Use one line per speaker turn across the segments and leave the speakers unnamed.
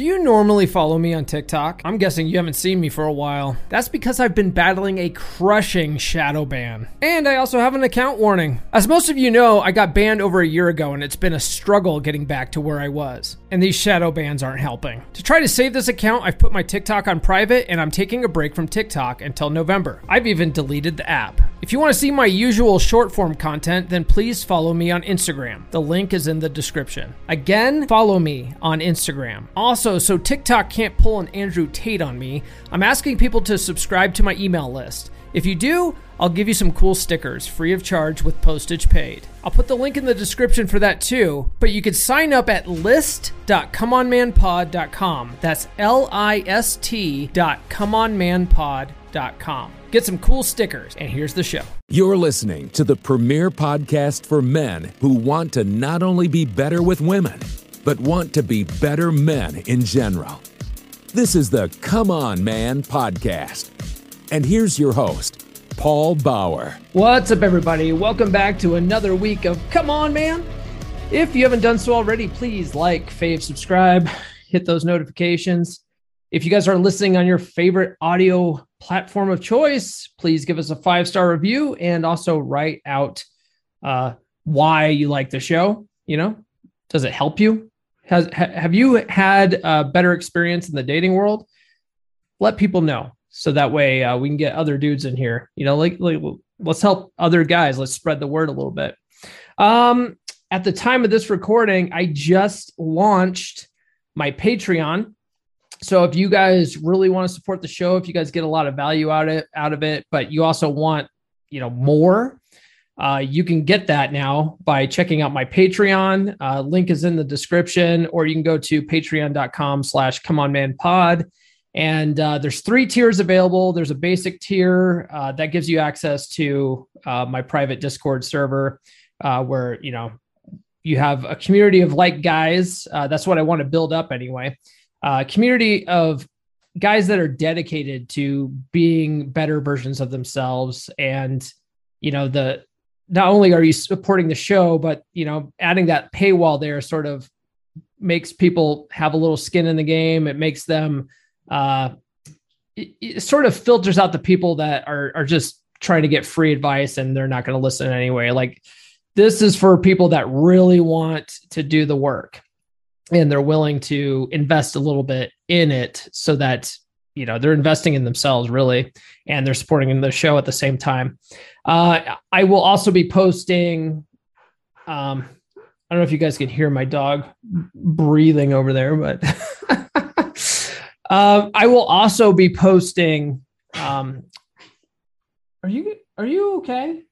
Do you normally follow me on TikTok? I'm guessing you haven't seen me for a while. That's because I've been battling a crushing shadow ban. And I also have an account warning. As most of you know, I got banned over a year ago and it's been a struggle getting back to where I was. And these shadow bans aren't helping. To try to save this account, I've put my TikTok on private and I'm taking a break from TikTok until November. I've even deleted the app. If you want to see my usual short form content, then please follow me on Instagram. The link is in the description. Again, follow me on Instagram. Also, also, so TikTok can't pull an Andrew Tate on me, I'm asking people to subscribe to my email list. If you do, I'll give you some cool stickers free of charge with postage paid. I'll put the link in the description for that too, but you can sign up at list.comeonmanpod.com. That's L I S T dot comeonmanpod.com. Get some cool stickers, and here's the show.
You're listening to the premier podcast for men who want to not only be better with women but want to be better men in general. This is the Come On Man podcast. And here's your host, Paul Bauer.
What's up, everybody? Welcome back to another week of Come On Man. If you haven't done so already, please like, fave, subscribe, hit those notifications. If you guys are listening on your favorite audio platform of choice, please give us a five star review and also write out uh, why you like the show. You know, does it help you? Has ha, have you had a better experience in the dating world? Let people know so that way uh, we can get other dudes in here. You know, like, like let's help other guys. Let's spread the word a little bit. Um, at the time of this recording, I just launched my Patreon. So if you guys really want to support the show, if you guys get a lot of value out of it, out of it, but you also want, you know, more, uh, you can get that now by checking out my Patreon. Uh, link is in the description, or you can go to patreon.com slash come on man pod. And uh, there's three tiers available. There's a basic tier uh, that gives you access to uh, my private Discord server, uh, where you know you have a community of like guys. that's what I want to build up anyway. community of guys that are dedicated to being better versions of themselves and you know the not only are you supporting the show, but you know, adding that paywall there sort of makes people have a little skin in the game. It makes them uh, it, it sort of filters out the people that are are just trying to get free advice and they're not going to listen anyway. Like this is for people that really want to do the work and they're willing to invest a little bit in it so that you know they're investing in themselves really and they're supporting the show at the same time uh, i will also be posting um, i don't know if you guys can hear my dog breathing over there but um, i will also be posting um, are you are you okay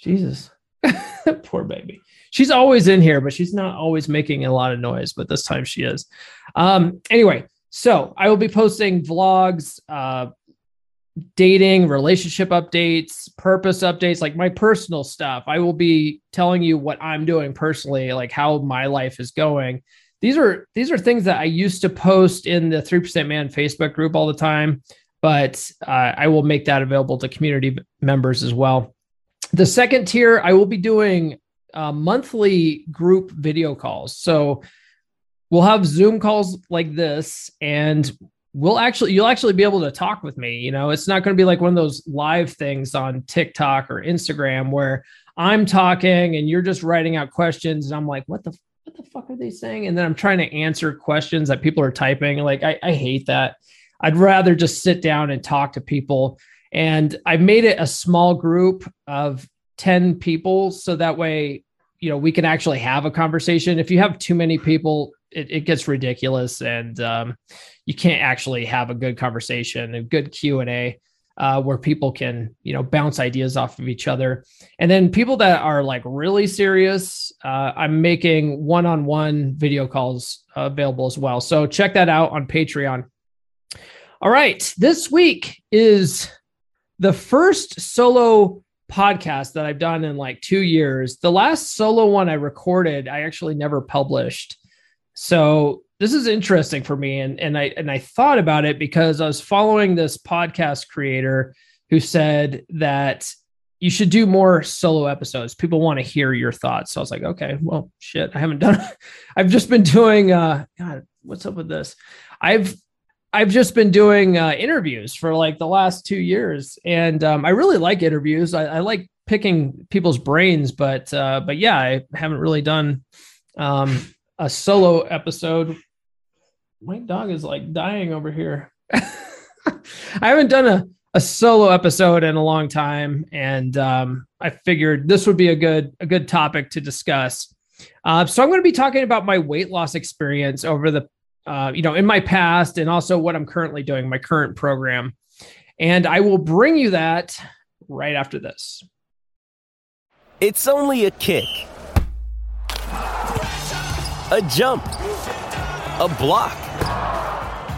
jesus poor baby she's always in here but she's not always making a lot of noise but this time she is um, anyway so I will be posting vlogs, uh, dating, relationship updates, purpose updates, like my personal stuff. I will be telling you what I'm doing personally, like how my life is going. These are these are things that I used to post in the 3% man Facebook group all the time, but uh, I will make that available to community members as well. The second tier, I will be doing uh, monthly group video calls. So we'll have Zoom calls like this and we'll actually you'll actually be able to talk with me you know it's not going to be like one of those live things on tiktok or instagram where i'm talking and you're just writing out questions and i'm like what the what the fuck are they saying? And then i'm trying to answer questions that people are typing. Like i, I hate that. I'd rather just sit down and talk to people. And i've made it a small group of 10 people so that way you know we can actually have a conversation. If you have too many people it, it gets ridiculous and um, you can't actually have a good conversation, a good Q and A. Uh, where people can you know bounce ideas off of each other. And then people that are like really serious uh, i'm making one-on-one video calls available as well. So check that out on patreon. All right. This week is the first solo podcast that i've done in like two years. The last solo one i recorded i actually never published. So this is interesting for me, and and I and I thought about it because I was following this podcast creator who said that you should do more solo episodes. People want to hear your thoughts. So I was like, okay, well, shit, I haven't done. I've just been doing. uh God, what's up with this? I've I've just been doing uh, interviews for like the last two years, and um, I really like interviews. I, I, like picking people's brains, but uh, but yeah, I haven't really done um, a solo episode. My dog is like dying over here. I haven't done a, a solo episode in a long time, and um, I figured this would be a good a good topic to discuss. Uh, so I'm going to be talking about my weight loss experience over the uh, you know, in my past and also what I'm currently doing, my current program. And I will bring you that right after this.
It's only a kick, a jump, a block.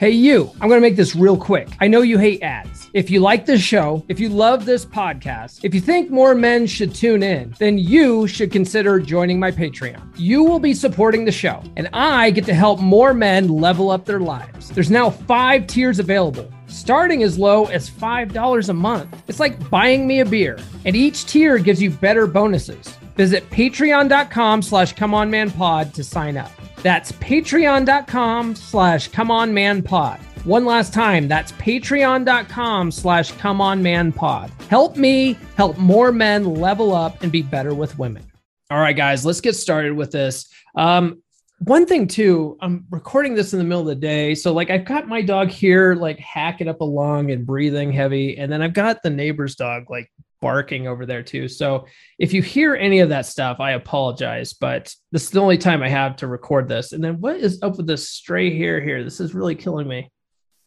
Hey, you, I'm going to make this real quick. I know you hate ads. If you like this show, if you love this podcast, if you think more men should tune in, then you should consider joining my Patreon. You will be supporting the show, and I get to help more men level up their lives. There's now five tiers available starting as low as $5 a month. It's like buying me a beer, and each tier gives you better bonuses. Visit patreon.com slash comeonmanpod to sign up. That's patreon.com slash comeonmanpod. One last time, that's patreon.com slash comeonmanpod. Help me help more men level up and be better with women. All right, guys, let's get started with this. Um, one thing too, I'm recording this in the middle of the day. So like I've got my dog here like hacking up a lung and breathing heavy. And then I've got the neighbor's dog like barking over there too. So if you hear any of that stuff, I apologize, but this is the only time I have to record this. And then what is up with this stray hair here? This is really killing me.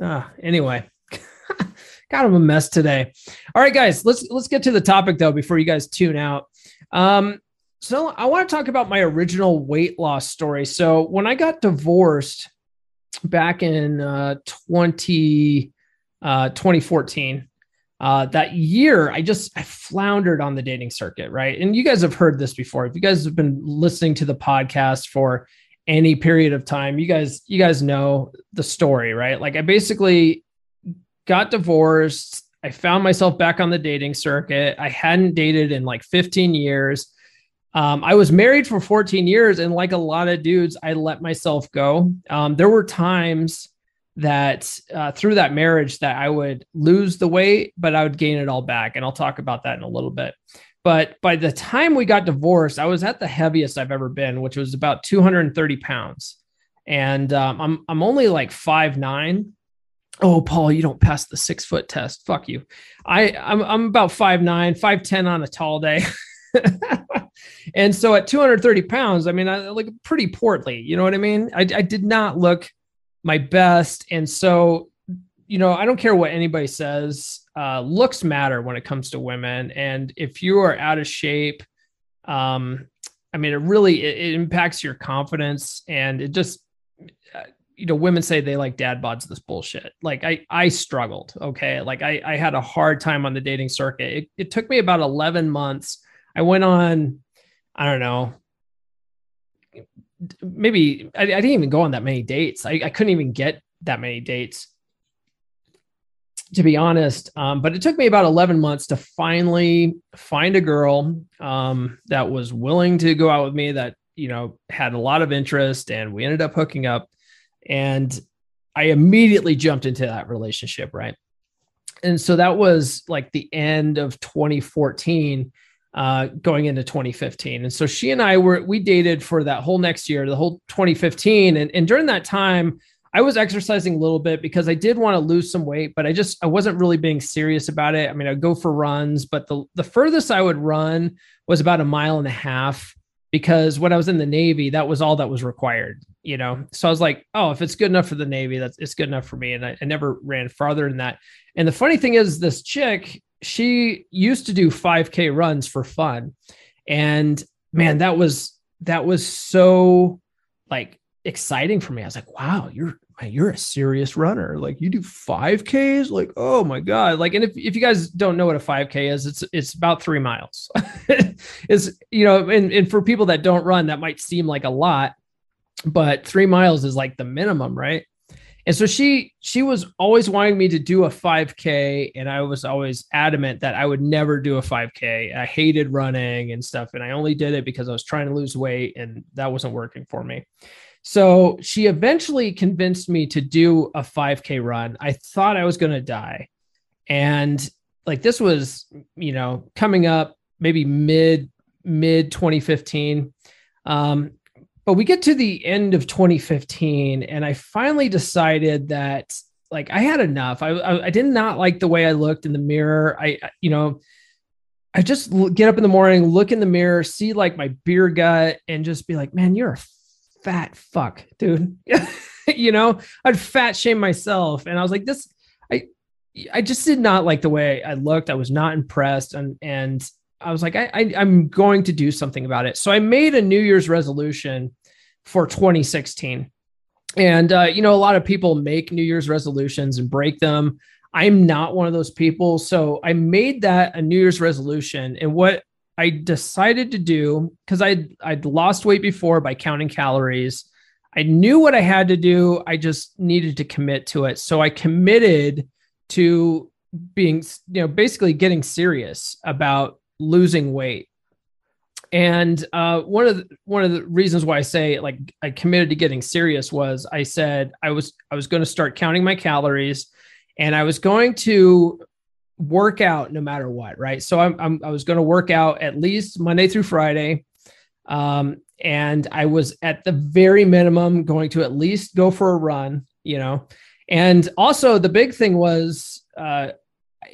Ah, anyway, kind of a mess today. All right, guys, let's let's get to the topic though before you guys tune out. Um, so I want to talk about my original weight loss story. So when I got divorced back in uh, 20, uh, 2014, uh, that year i just i floundered on the dating circuit right? And you guys have heard this before. If you guys have been listening to the podcast for any period of time you guys you guys know the story right? Like i basically got divorced. I found myself back on the dating circuit. I hadn't dated in like 15 years. Um, I was married for 14 years, and like a lot of dudes, I let myself go. Um, there were times that uh, through that marriage that I would lose the weight, but I would gain it all back. And I'll talk about that in a little bit. But by the time we got divorced, I was at the heaviest I've ever been, which was about 230 pounds. And um, I'm I'm only like five nine. Oh, Paul, you don't pass the six foot test. Fuck you. I I'm I'm about five nine, five ten on a tall day. and so at 230 pounds, I mean, I look pretty portly. You know what I mean? I, I did not look my best. And so, you know, I don't care what anybody says. Uh, looks matter when it comes to women, and if you are out of shape, um, I mean, it really it, it impacts your confidence, and it just, uh, you know, women say they like dad bods. This bullshit. Like I, I struggled. Okay, like I, I had a hard time on the dating circuit. It, it took me about eleven months. I went on, I don't know, maybe I, I, didn't even go on that many dates. I, I, couldn't even get that many dates, to be honest. Um, but it took me about 11 months to finally find a girl um, that was willing to go out with me, that, you know, had a lot of interest, and we ended up hooking up. And I immediately jumped into that relationship, right? And so that was like the end of 2014 uh, going into 2015. And so she and I were, we dated for that whole next year, the whole 2015. And, and during that time, I was exercising a little bit because I did want to lose some weight, but I just, I wasn't really being serious about it. I mean, I'd go for runs, but the, the furthest I would run was about a mile and a half because when I was in the Navy, that was all that was required, you know? So I was like, oh, if it's good enough for the Navy, that's, it's good enough for me. And I, I never ran farther than that. And the funny thing is this chick, she used to do 5k runs for fun. And man that was that was so like exciting for me. I was like wow you're you're a serious runner. Like you do 5ks like oh my god. Like and if, if you guys don't know what a 5k is it's it's about three miles. Is you know, and, and for people that don't run, that might seem like a lot, but three miles is like the minimum, right? And so she she was always wanting me to do a 5K, and I was always adamant that I would never do a 5K. I hated running and stuff, and I only did it because I was trying to lose weight, and that wasn't working for me. So she eventually convinced me to do a 5K run. I thought I was going to die. And like this was, you know, coming up maybe mid mid 2015. Um, but we get to the end of 2015 and I finally decided that like I had enough. I, I, I did not like the way I looked in the mirror. I you know, I just get up in the morning, look in the mirror, see like my beer gut, and just be like, man, you're a fat fuck, dude. you know, I'd fat shame myself. And I was like, this, I, I just did not like the way I looked. I was not impressed. And, and I was like, I, I I'm going to do something about it. So I made a New Year's resolution for 2016. And, uh, you know, a lot of people make New Year's resolutions and break them. I'm not one of those people. So I made that a New Year's resolution. And what I decided to do because I I'd lost weight before by counting calories. I knew what I had to do. I just needed to commit to it. So I committed to being, you know, basically getting serious about losing weight. And uh, one of the, one of the reasons why I say like I committed to getting serious was I said I was I was going to start counting my calories, and I was going to work out no matter what, right? So I'm, I'm i was going to work out at least Monday through Friday, um, and I was at the very minimum going to at least go for a run, you know. And also the big thing was uh,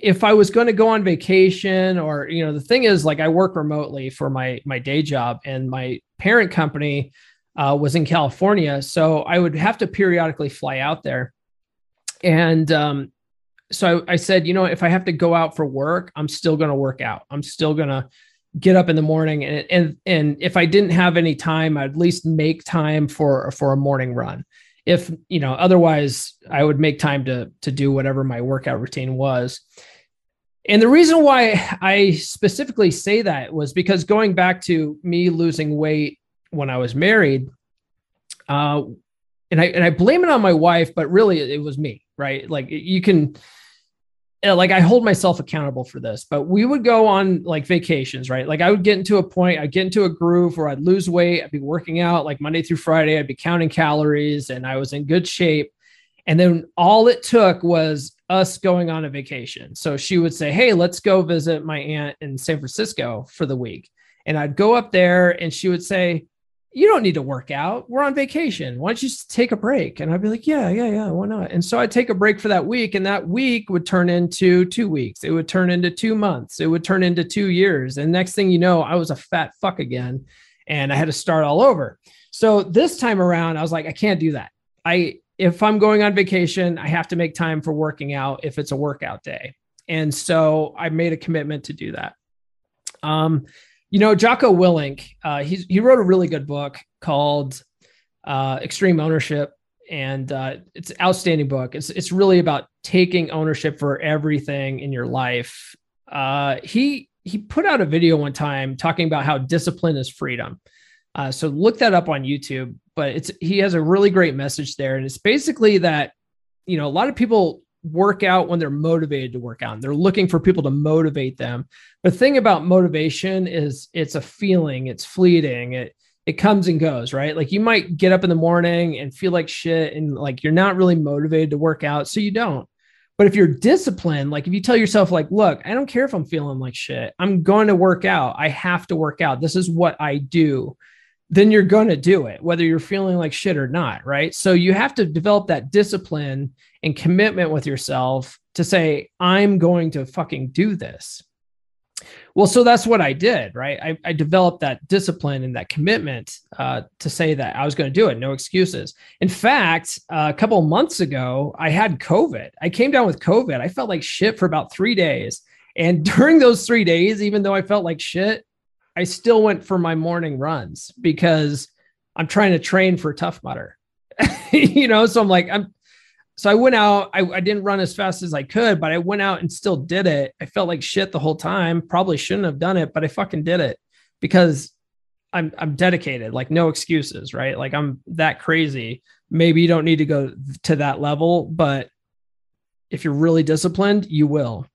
if I was going to go on vacation, or you know, the thing is like I work remotely for my my day job, and my parent company uh, was in California, so I would have to periodically fly out there. And um, so I, I said, you know, if I have to go out for work, I'm still going to work out. I'm still going to get up in the morning and and and if I didn't have any time, I'd at least make time for for a morning run. If you know, otherwise, I would make time to to do whatever my workout routine was. And the reason why I specifically say that was because going back to me losing weight when I was married, uh, and I and I blame it on my wife, but really it was me, right? Like you can Uh, like I hold myself accountable for this, but we would go on like vacations, right? Like I would get into a point, I'd get into a groove where I'd lose weight, I'd be working out like Monday through Friday, I'd be counting calories and I was in good shape. And then all it took was us going on a vacation. So she would say, Hey, let's go visit my aunt in San Francisco for the week. And I'd go up there and she would say, you don't need to work out. We're on vacation. Why don't you just take a break? And I'd be like, yeah, yeah, yeah, why not? And so I'd take a break for that week, and that week would turn into two weeks. It would turn into two months. It would turn into two years. And next thing you know, I was a fat fuck again, and I had to start all over. So this time around, I was like, I can't do that. I if I'm going on vacation, I have to make time for working out if it's a workout day. And so I made a commitment to do that. Um, you know, Jocko Willink, uh, he wrote a really good book called uh, Extreme Ownership, and uh, it's an outstanding book. It's it's really about taking ownership for everything in your life. Uh, he he put out a video one time talking about how discipline is freedom. Uh, so look that up on YouTube. But it's he has a really great message there, and it's basically that you know a lot of people work out when they're motivated to work out. They're looking for people to motivate them. The thing about motivation is it's a feeling, it's fleeting. It it comes and goes, right? Like you might get up in the morning and feel like shit and like you're not really motivated to work out, so you don't. But if you're disciplined, like if you tell yourself like, look, I don't care if I'm feeling like shit. I'm going to work out. I have to work out. This is what I do then you're going to do it, whether you're feeling like shit or not. Right. So you have to develop that discipline and commitment with yourself to say, I'm going to fucking do this. Well, so that's what I did, right? I, I developed that discipline and that commitment uh, to say that I was going to do it, no excuses. In fact, uh, a couple months ago, I had COVID. I came down with COVID. I felt like shit for about three days. And during those three days, even though I felt like shit, I still went for my morning runs because I'm trying to train for Tough Mudder. you know, so I'm like, I'm so I went out. I, I didn't run as fast as I could, but I went out and still did it. I felt like shit the whole time. Probably shouldn't have done it, but I fucking did it. because I'm I'm dedicated, like no excuses, right? Like I'm that crazy. Maybe you don't need to go to that level, but if you're really disciplined, you will.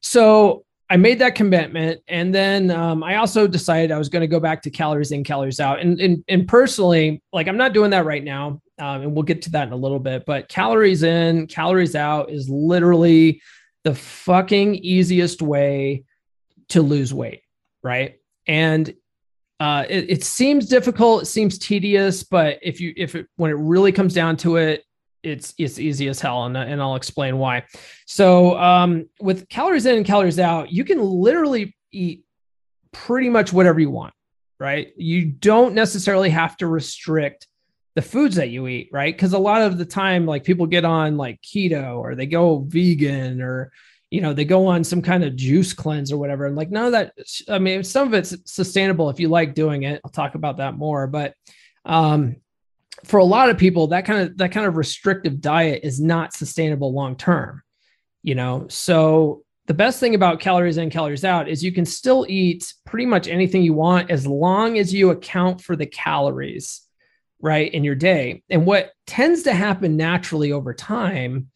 So I made that commitment, and then um, I also decided I was going to go back to calories in, calories out. And, and and personally, like I'm not doing that right now, um, and we'll get to that in a little bit. But calories in, calories out is literally the fucking easiest way to lose weight, right? And uh, it, it, seems difficult, it seems tedious, but if you if it when it really comes down to it, it's it's easy as hell, and, and I'll explain why. So um, with calories in and calories out, you can literally eat pretty much whatever you want, right? You don't necessarily have to restrict the foods that you eat, right? Because a lot of the time, like people get on like keto or they go vegan or you know they go on some kind of juice cleanse or whatever and like none of that i mean some of it's sustainable if you like doing it i'll talk about that more but um for a lot of people that kind of that kind of restrictive diet is not sustainable long term you know? So the best thing about calories in calories out is you can still eat pretty much anything you want as long as you account for the calories right in your day. And what tends to happen naturally over time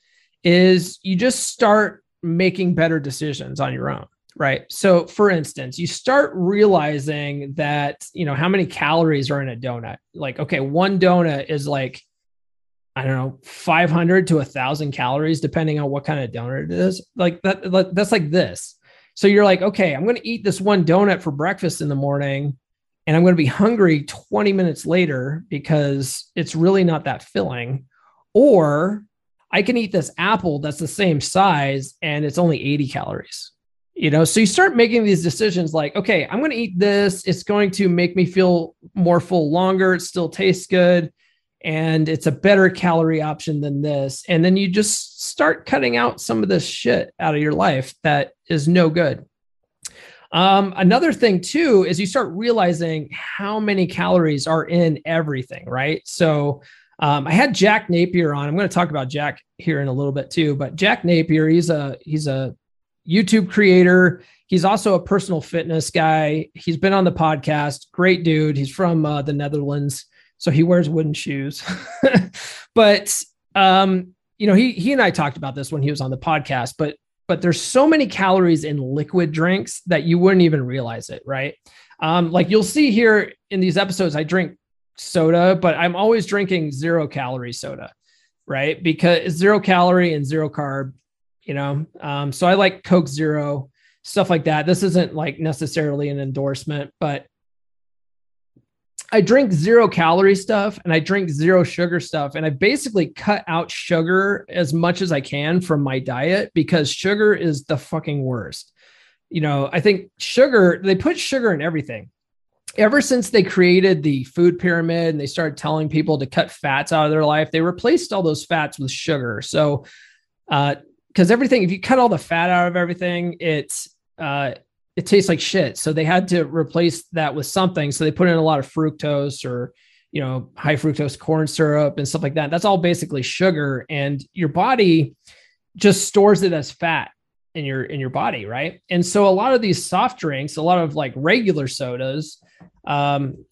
is you just start making better decisions on your own right? So for instance you start realizing that you know how many calories are in a donut? Like okay one donut is like i don't know 500 to a 1000 calories depending on what kind of donut it is. Like that that's like this. So you're like okay i'm going to eat this one donut for breakfast in the morning and i'm going to be hungry 20 minutes later because it's really not that filling. Or I can eat this apple that's the same size and it's only 80 calories. You know, so you start making these decisions like, okay, I'm going to eat this. It's going to make me feel more full longer. It still tastes good. And it's a better calorie option than this. And then you just start cutting out some of this shit out of your life that is no good. Um, another thing too is you start realizing how many calories are in everything, right? So um, I had Jack Napier on. I'm going to talk about Jack here in a little bit too. But Jack Napier, he's a he's a YouTube creator. He's also a personal fitness guy. He's been on the podcast. Great dude. He's from uh, the Netherlands, so he wears wooden shoes. but um, you know, he he and I talked about this when he was on the podcast. But but there's so many calories in liquid drinks that you wouldn't even realize it, right? Um, like you'll see here in these episodes, I drink soda, but I'm always drinking zero calorie soda, right? Because zero calorie and zero carb, you know. Um, so I like Coke Zero, stuff like that. This isn't like necessarily an endorsement, but I drink zero calorie stuff and I drink zero sugar stuff. And I basically cut out sugar as much as I can from my diet because sugar is the fucking worst. You know, I think sugar, they put sugar in everything ever since they created the food pyramid and they started telling people to cut fats out of their life, they replaced all those fats with sugar. So, because everything, if you cut all the fat out of everything, it's uh, it tastes like shit. So they had to replace that with something. So they put in a lot of fructose or you know high fructose corn syrup and stuff like that. That's all basically sugar, and your body just stores it as fat in your in your body right and so a lot of these soft drinks a lot of like regular sodas um,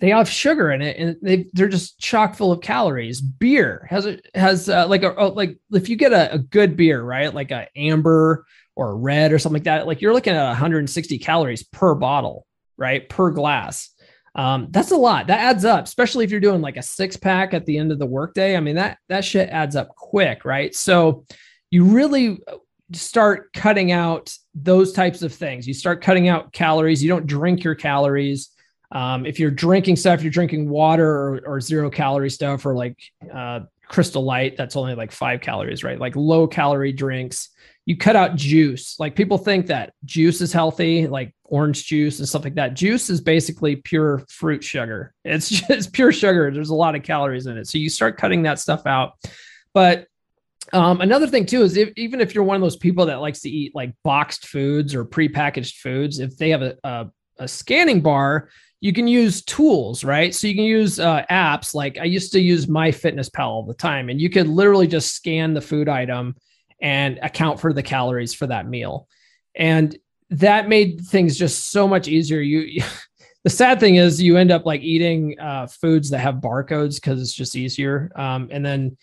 they have sugar in it and they they're just chock full of calories. Beer has a, has uh, like a like if you get a, a, good beer, right? Like a amber or a red or something like that, like you're looking at 160 calories per bottle, right? Per glass. Um, that's a lot. That adds up, especially if you're doing like a six pack at the end of the workday. I mean, that that shit adds up quick, right? So you really start cutting out those types of things. You start cutting out calories. You don't drink your calories. Um, if you're drinking stuff, you're drinking water or, or zero calorie stuff or like uh, crystal light, that's only like five calories, right? Like low calorie drinks. You cut out juice. Like people think that juice is healthy, like orange juice and stuff like that. Juice is basically pure fruit sugar. It's just pure sugar. There's a lot of calories in it. So you start cutting that stuff out. But um, another thing too is if, even if you're one of those people that likes to eat like boxed foods or prepackaged foods, if they have a, a, a scanning bar, you can use tools, right? So you can use uh, apps like I used to use MyFitnessPal all the time, and you could literally just scan the food item and account for the calories for that meal. And that made things just so much easier. You, the sad thing is, you end up like eating uh, foods that have barcodes because it's just easier. Um, and then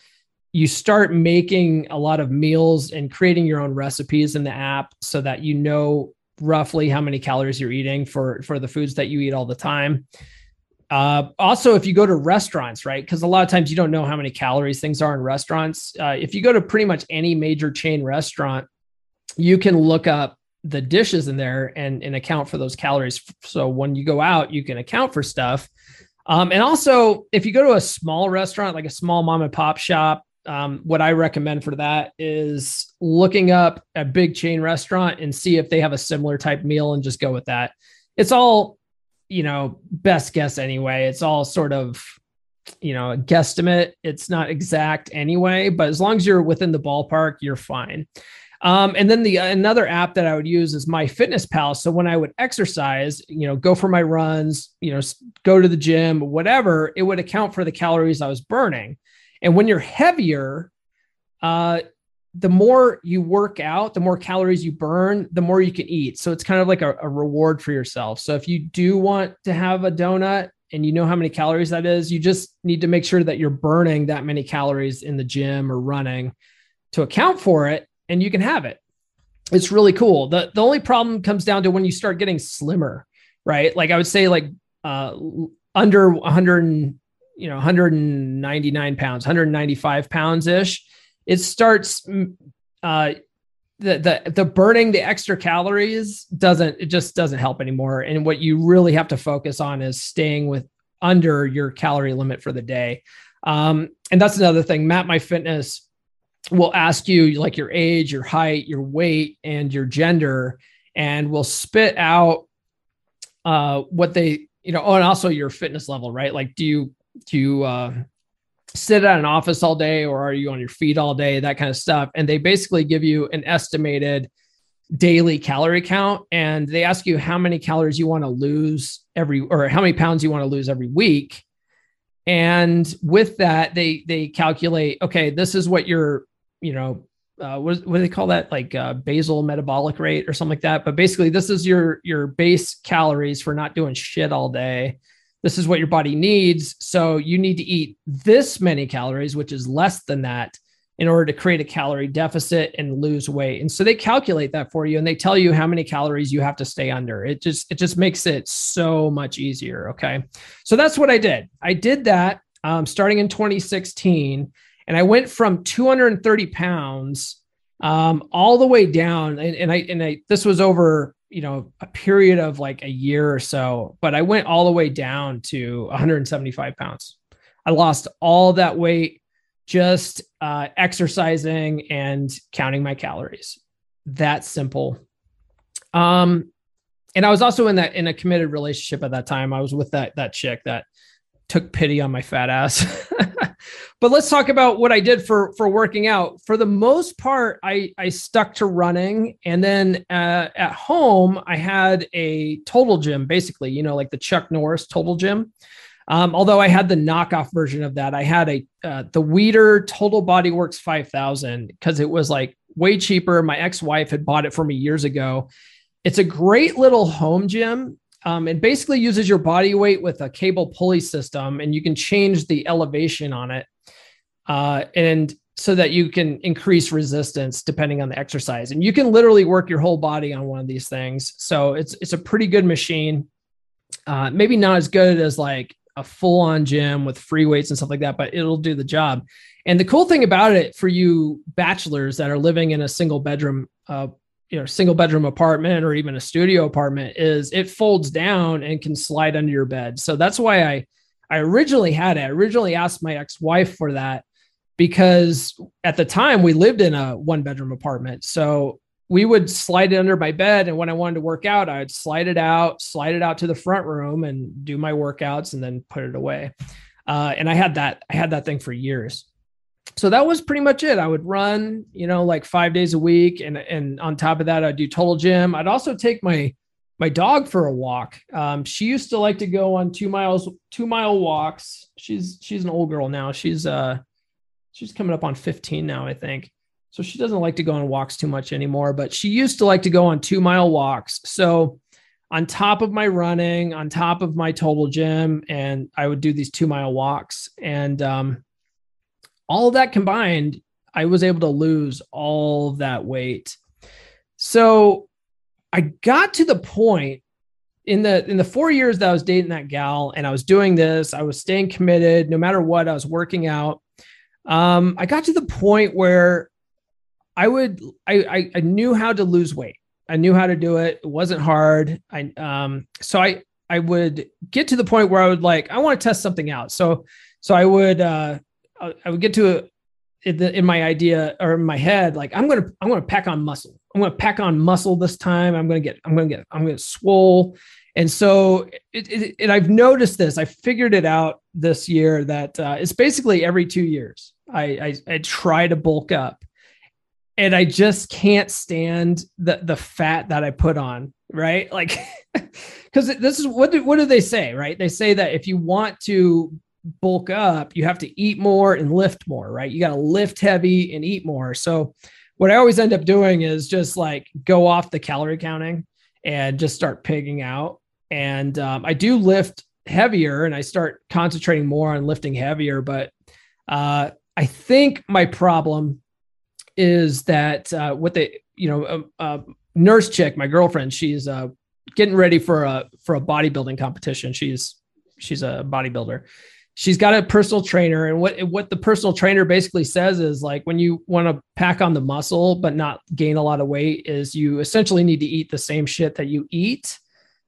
you start making a lot of meals and creating your own recipes in the app so that you know roughly how many calories you're eating for for the foods that you eat all the time. Uh, also, if you go to restaurants, right? Because a lot of times you don't know how many calories things are in restaurants. Uh, if you go to pretty much any major chain restaurant, you can look up the dishes in there and, and account for those calories. So when you go out, you can account for stuff. Um, and also, if you go to a small restaurant, like a small mom and pop shop, um, what I recommend for that is looking up a big chain restaurant and see if they have a similar type meal and just go with that. It's all, you know, best guess anyway. It's all sort of, you know, a guesstimate. It's not exact anyway, but as long as you're within the ballpark, you're fine. Um, and then the another app that I would use is MyFitnessPal. So when I would exercise, you know, go for my runs, you know, go to the gym, whatever, it would account for the calories I was burning. And when you're heavier, uh, the more you work out, the more calories you burn, the more you can eat. So it's kind of like a, a, reward for yourself. So if you do want to have a donut and you know how many calories that is, you just need to make sure that you're burning that many calories in the gym or running to account for it and you can have it. It's really cool. The the only problem comes down to when you start getting slimmer, right? Like I would say like uh under 100 you know 199 pounds 195 pounds ish it starts mm, uh the, the the burning the extra calories doesn't it just doesn't help anymore. And what you really have to focus on is staying with under your calorie limit for the day. Um, and that's another thing. Map my fitness will ask you like your age your height your weight and your gender and will spit out uh, what they you know oh, and also your fitness level right? Like do you do you uh, sit at an office all day or are you on your feet all day that kind of stuff. And they basically give you an estimated daily calorie count and they ask you how many calories you want to lose every or how many pounds you want to lose every week. And with that they they calculate okay this is what your you know uh, what, what do they call that? Like uh, basal metabolic rate or something like that. But basically this is your your base calories for not doing shit all day this is what your body needs. So you need to eat this many calories, which is less than that, in order to create a calorie deficit and lose weight. And so they calculate that for you and they tell you how many calories you have to stay under. It just it just makes it so much easier. Okay. So that's what I did. I did that um, starting in 2016. And I went from 230 pounds um, all the way down. And, and I and I this was over you know a period of like a year or so but i went all the way down to 175 pounds. I lost all that weight just uh, exercising and counting my calories. That simple. Um and i was also in that in a committed relationship at that time. I was with that that chick that took pity on my fat ass. but let's talk about what I did for for working out. For the most part, I I stuck to running, and then uh, at home I had a total gym, basically, you know, like the Chuck Norris total gym. Um, although I had the knockoff version of that, I had a uh, the Weider Total Body Works 5000 because it was like way cheaper. My ex wife had bought it for me years ago. It's a great little home gym um, it basically uses your body weight with a cable pulley system, and you can change the elevation on it, uh, and so that you can increase resistance depending on the exercise. And you can literally work your whole body on one of these things. So it's it's a pretty good machine. Uh, maybe not as good as like a full on gym with free weights and stuff like that, but it'll do the job. And the cool thing about it for you bachelors that are living in a single bedroom uh, you know single bedroom apartment or even a studio apartment is it folds down and can slide under your bed. So that's why i i originally had it. I originally asked my ex-wife for that because at the time we lived in a one bedroom apartment. So we would slide it under my bed and when i wanted to work out i'd slide it out slide it out to the front room and do my workouts and then put it away. Uh, and i had that i had that thing for years so that was pretty much it. I would run, you know, like five days a week, and and on top of that, I'd do total gym. I'd also take my my dog for a walk. Um, she used to like to go on two miles, two mile walks. She's she's an old girl now. She's uh she's coming up on 15 now, I think. So she doesn't like to go on walks too much anymore, but she used to like to go on two mile walks. So on top of my running, on top of my total gym, and I would do these two mile walks. And um, all that combined, I was able to lose all that weight. So I got to the point in the in the four years that I was dating that gal and I was doing this, I was staying committed no matter what, I was working out. Um, I got to the point where I would I, I, I knew how to lose weight. I knew how to do it. It wasn't hard. I um so I I would get to the point where I would like I want to test something out. So so I would uh I would get to a, in, my idea or in my head like I'm gonna I'm gonna pack on muscle. I'm gonna pack on muscle this time. I'm gonna get I'm gonna get I'm gonna swole. And so it, it, and I've noticed this. I figured it out this year that uh, it's basically every two years I, I I try to bulk up and I just can't stand the the fat that I put on, right? Like cuz this is what do, what do they say, right? They say that if you want to bulk up, you have to eat more and lift more, right? You got to lift heavy and eat more. So what I always end up doing is just like go off the calorie counting and just start pigging out. And um, I do lift heavier and I start concentrating more on lifting heavier, but uh, I think my problem is that uh, what they, you know, a, a, nurse chick, my girlfriend, she's uh, getting ready for a for a bodybuilding competition. She's she's a bodybuilder. She's got a personal trainer, and what what the personal trainer basically says is like when you want to pack on the muscle but not gain a lot of weight, is you essentially need to eat the same shit that you eat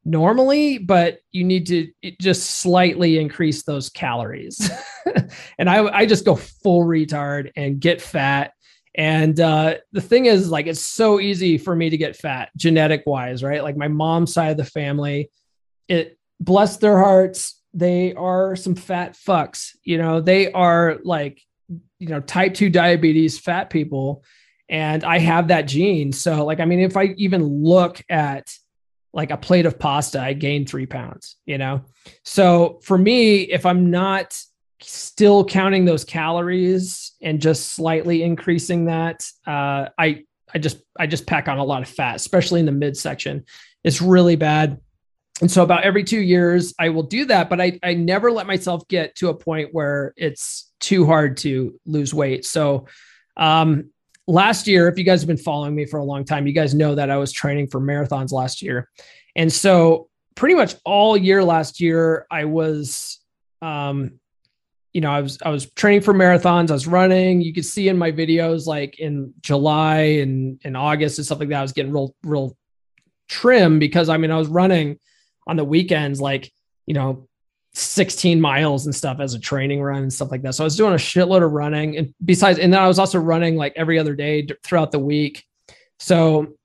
normally, but you need to just slightly increase those calories. and I I just go full retard and get fat and uh, the thing is, like, it's so easy for me to get fat genetic wise, right? Like, my mom's side of the family, it bless their hearts, they are some fat fucks. You know, they are like, you know, type 2 diabetes, fat people. And I have that gene. So, like, I mean, if I even look at like a plate of pasta, I gain three pounds, you know? So, for me, if I'm not still counting those calories and just slightly increasing that, uh, I I just I just pack on a lot of fat, especially in the midsection. It's really bad. And so about every two years, I will do that, but I, I never let myself get to a point where it's too hard to lose weight. So um, last year, if you guys have been following me for a long time, you guys know that I was training for marathons last year. And so pretty much all year last year, I was um, you know, I was I was training for marathons. I was running. You could see in my videos, like in July and in August and stuff like that, I was getting real real trim because I mean I was running on the weekends, like you know, 16 miles and stuff as a training run and stuff like that. So I was doing a shitload of running, and besides, and then I was also running like every other day throughout the week. So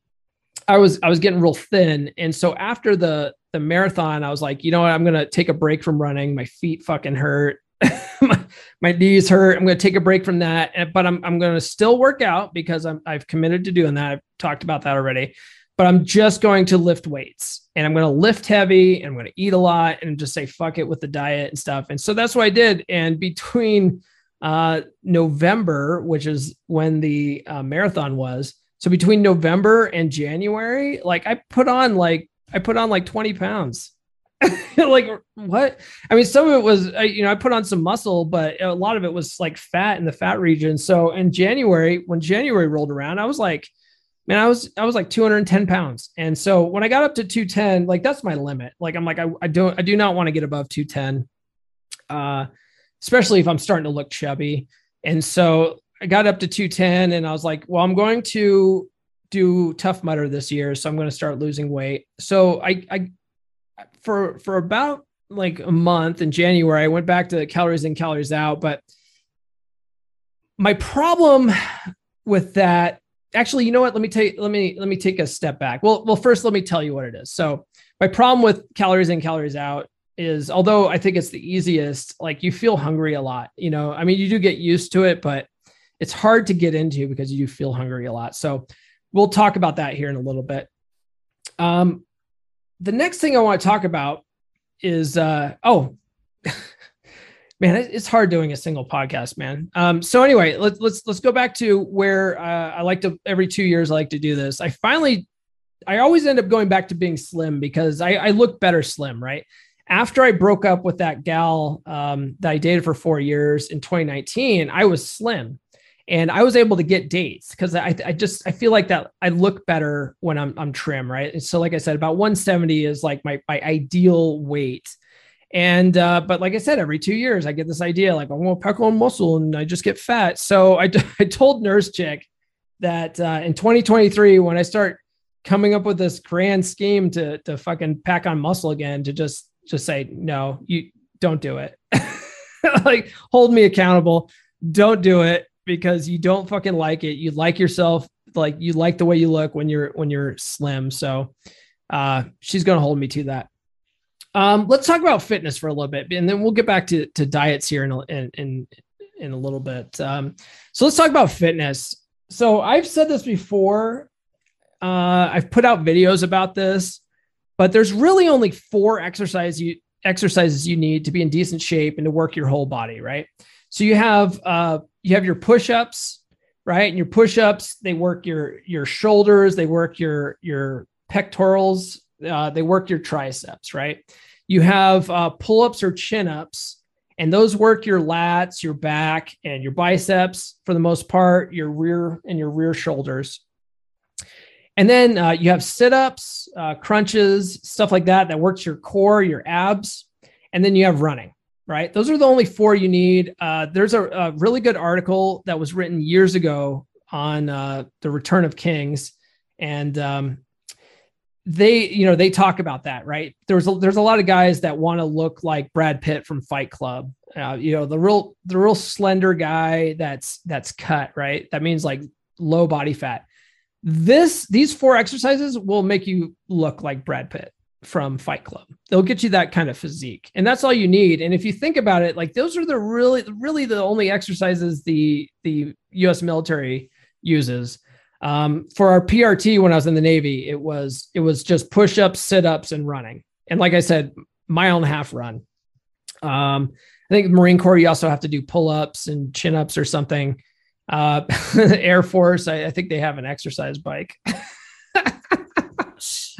I was I was getting real thin, and so after the the marathon, I was like, you know what, I'm gonna take a break from running. My feet fucking hurt my, my, knees hurt. I'm going to take a break from that, but I'm, I'm going to still work out because I'm, I've committed to doing that. I've talked about that already, but I'm just going to lift weights and I'm going to lift heavy and I'm going to eat a lot and just say, fuck it with the diet and stuff. And so that's what I did. And between uh, November, which is when the uh, marathon was, so between November and January, like I put on like, I put on like 20 pounds like what? I mean, some of it was you know I put on some muscle, but a lot of it was like fat in the fat region. So in January, when January rolled around, I was like, man, I was I was like 210 pounds, and so when I got up to 210, like that's my limit. Like I'm like I, I don't I do not want to get above 210, uh, especially if I'm starting to look chubby. And so I got up to 210, and I was like, well, I'm going to do Tough Mudder this year, so I'm going to start losing weight. So I I for for about like a month in January, I went back to calories in, calories out. But my problem with that, actually, you know what? Let me take let me let me take a step back. Well, well, first let me tell you what it is. So my problem with calories in, calories out is although I think it's the easiest, like you feel hungry a lot. You know, I mean, you do get used to it, but it's hard to get into because you do feel hungry a lot. So we'll talk about that here in a little bit. Um, the next thing I want to talk about is uh, oh, man, it's hard doing a single podcast, man. Um, so anyway, let's let's let's go back to where uh, I like to every two years I like to do this. I finally, I always end up going back to being slim because I, I look better slim, right? After I broke up with that gal um, that I dated for four years in 2019, I was slim, and I was able to get dates because I, I just I feel like that I look better when I'm I'm trim, right? And so like I said, about 170 is like my my ideal weight. And uh, but like I said, every two years I get this idea like I want to pack on muscle and I just get fat. So I, I told Nurse Chick that uh, in 2023 when I start coming up with this grand scheme to to fucking pack on muscle again, to just just say no, you don't do it. like hold me accountable. Don't do it because you don't fucking like it. You like yourself, like you like the way you look when you're when you're slim. So uh, she's gonna hold me to that. Um, let's talk about fitness for a little bit, and then we'll get back to, to diets here in in, in a little bit. Um, so let's talk about fitness. So I've said this before. Uh, I've put out videos about this, but there's really only four exercise you exercises you need to be in decent shape and to work your whole body, right? So you have uh, you have your push-ups, right? And your push-ups they work your your shoulders, they work your your pectorals, uh, they work your triceps, right? You have uh, pull ups or chin ups, and those work your lats, your back, and your biceps for the most part, your rear and your rear shoulders. And then uh, you have sit ups, uh, crunches, stuff like that, that works your core, your abs. And then you have running, right? Those are the only four you need. Uh, there's a, a, really good article that was written years ago on uh, the return of kings. And um, they you know they talk about that right? There's a, there's a lot of guys that want to look like Brad Pitt from Fight Club. Uh, you know the real the real slender guy that's that's cut right? That means like low body fat. This these four exercises will make you look like Brad Pitt from Fight Club. They'll get you that kind of physique and that's all you need. And if you think about it like those are the really really the only exercises the the US military uses um, for our PRT when I was in the Navy, it was it was just push ups, sit ups, and running. And like I said, mile and a half run. Um, I think Marine Corps you also have to do pull ups and chin ups or something. Uh, Air Force, I, I think they have an exercise bike.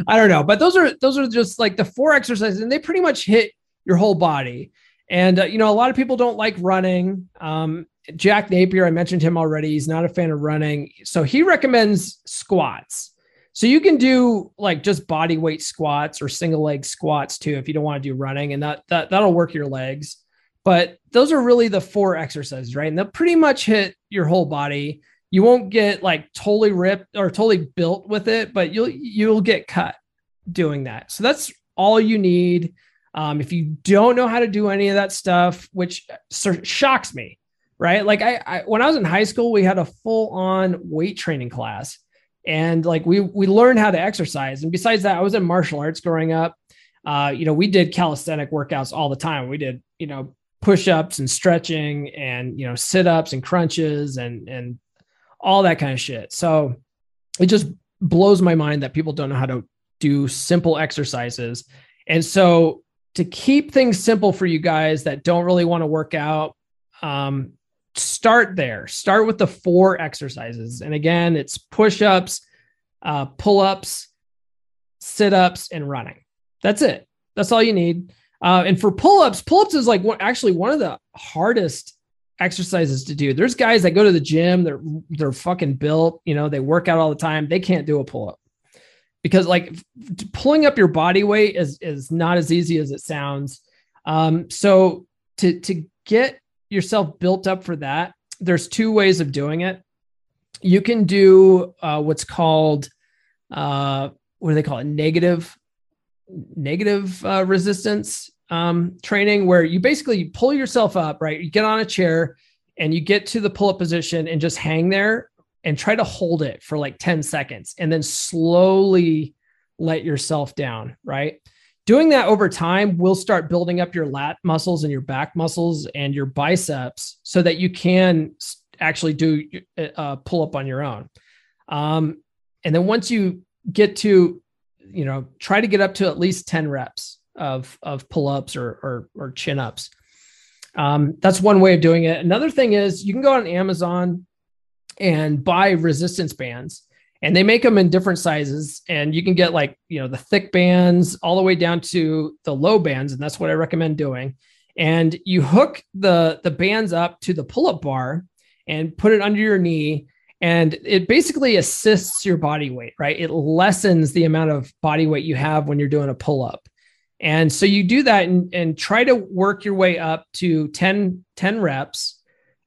I don't know, but those are those are just like the four exercises, and they pretty much hit your whole body. And uh, you know, a lot of people don't like running. Um, Jack Napier, I mentioned him already. He's not a fan of running. So he recommends squats. So you can do like just body weight squats or single leg squats too if you don't want to do running and that that that'll work your legs. But those are really the four exercises, right? And they'll pretty much hit your whole body. You won't get like totally ripped or totally built with it, but you'll you'll get cut doing that. So that's all you need. Um, if you don't know how to do any of that stuff, which shocks me, right? Like I, I when I was in high school, we had a full on weight training class, and like we we learned how to exercise. And besides that, I was in martial arts growing up. Uh, you know, we did calisthenic workouts all the time. We did you know push ups and stretching and you know sit ups and crunches and and all that kind of shit. So it just blows my mind that people don't know how to do simple exercises. And so to keep things simple for you guys that don't really want to work out, um, start there. Start with the four exercises. And again, it's push ups, uh, pull ups, sit ups, and running. That's it. That's all you need. Uh, and for pull ups, pull ups is like actually one of the hardest exercises to do. There's guys that go to the gym, they're they're fucking built, you know, they work out all the time. They can't do a pull up because like pulling up your body weight is is not as easy as it sounds. Um, so to to get yourself built up for that, there's two ways of doing it. You can do uh, what's called uh, what do they call it? Negative negative uh, resistance um, training, where you basically pull yourself up, right? You get on a chair and you get to the pull up position and just hang there and try to hold it for like 10 seconds and then slowly let yourself down, right? doing that over time will start building up your lat muscles and your back muscles and your biceps so that you can actually do a uh, pull up on your own. Um, and then once you get to, you know, try to get up to at least 10 reps of, of pull ups or, or, or chin ups. Um, that's one way of doing it. Another thing is you can go on Amazon and buy resistance bands. And they make them in different sizes and you can get like you know the thick bands all the way down to the low bands and that's what i recommend doing. And you hook the the bands up to the pull-up bar and put it under your knee and it basically assists your body weight right? It lessens the amount of body weight you have when you're doing a pull-up. And so you do that and, and try to work your way up to 10 10 reps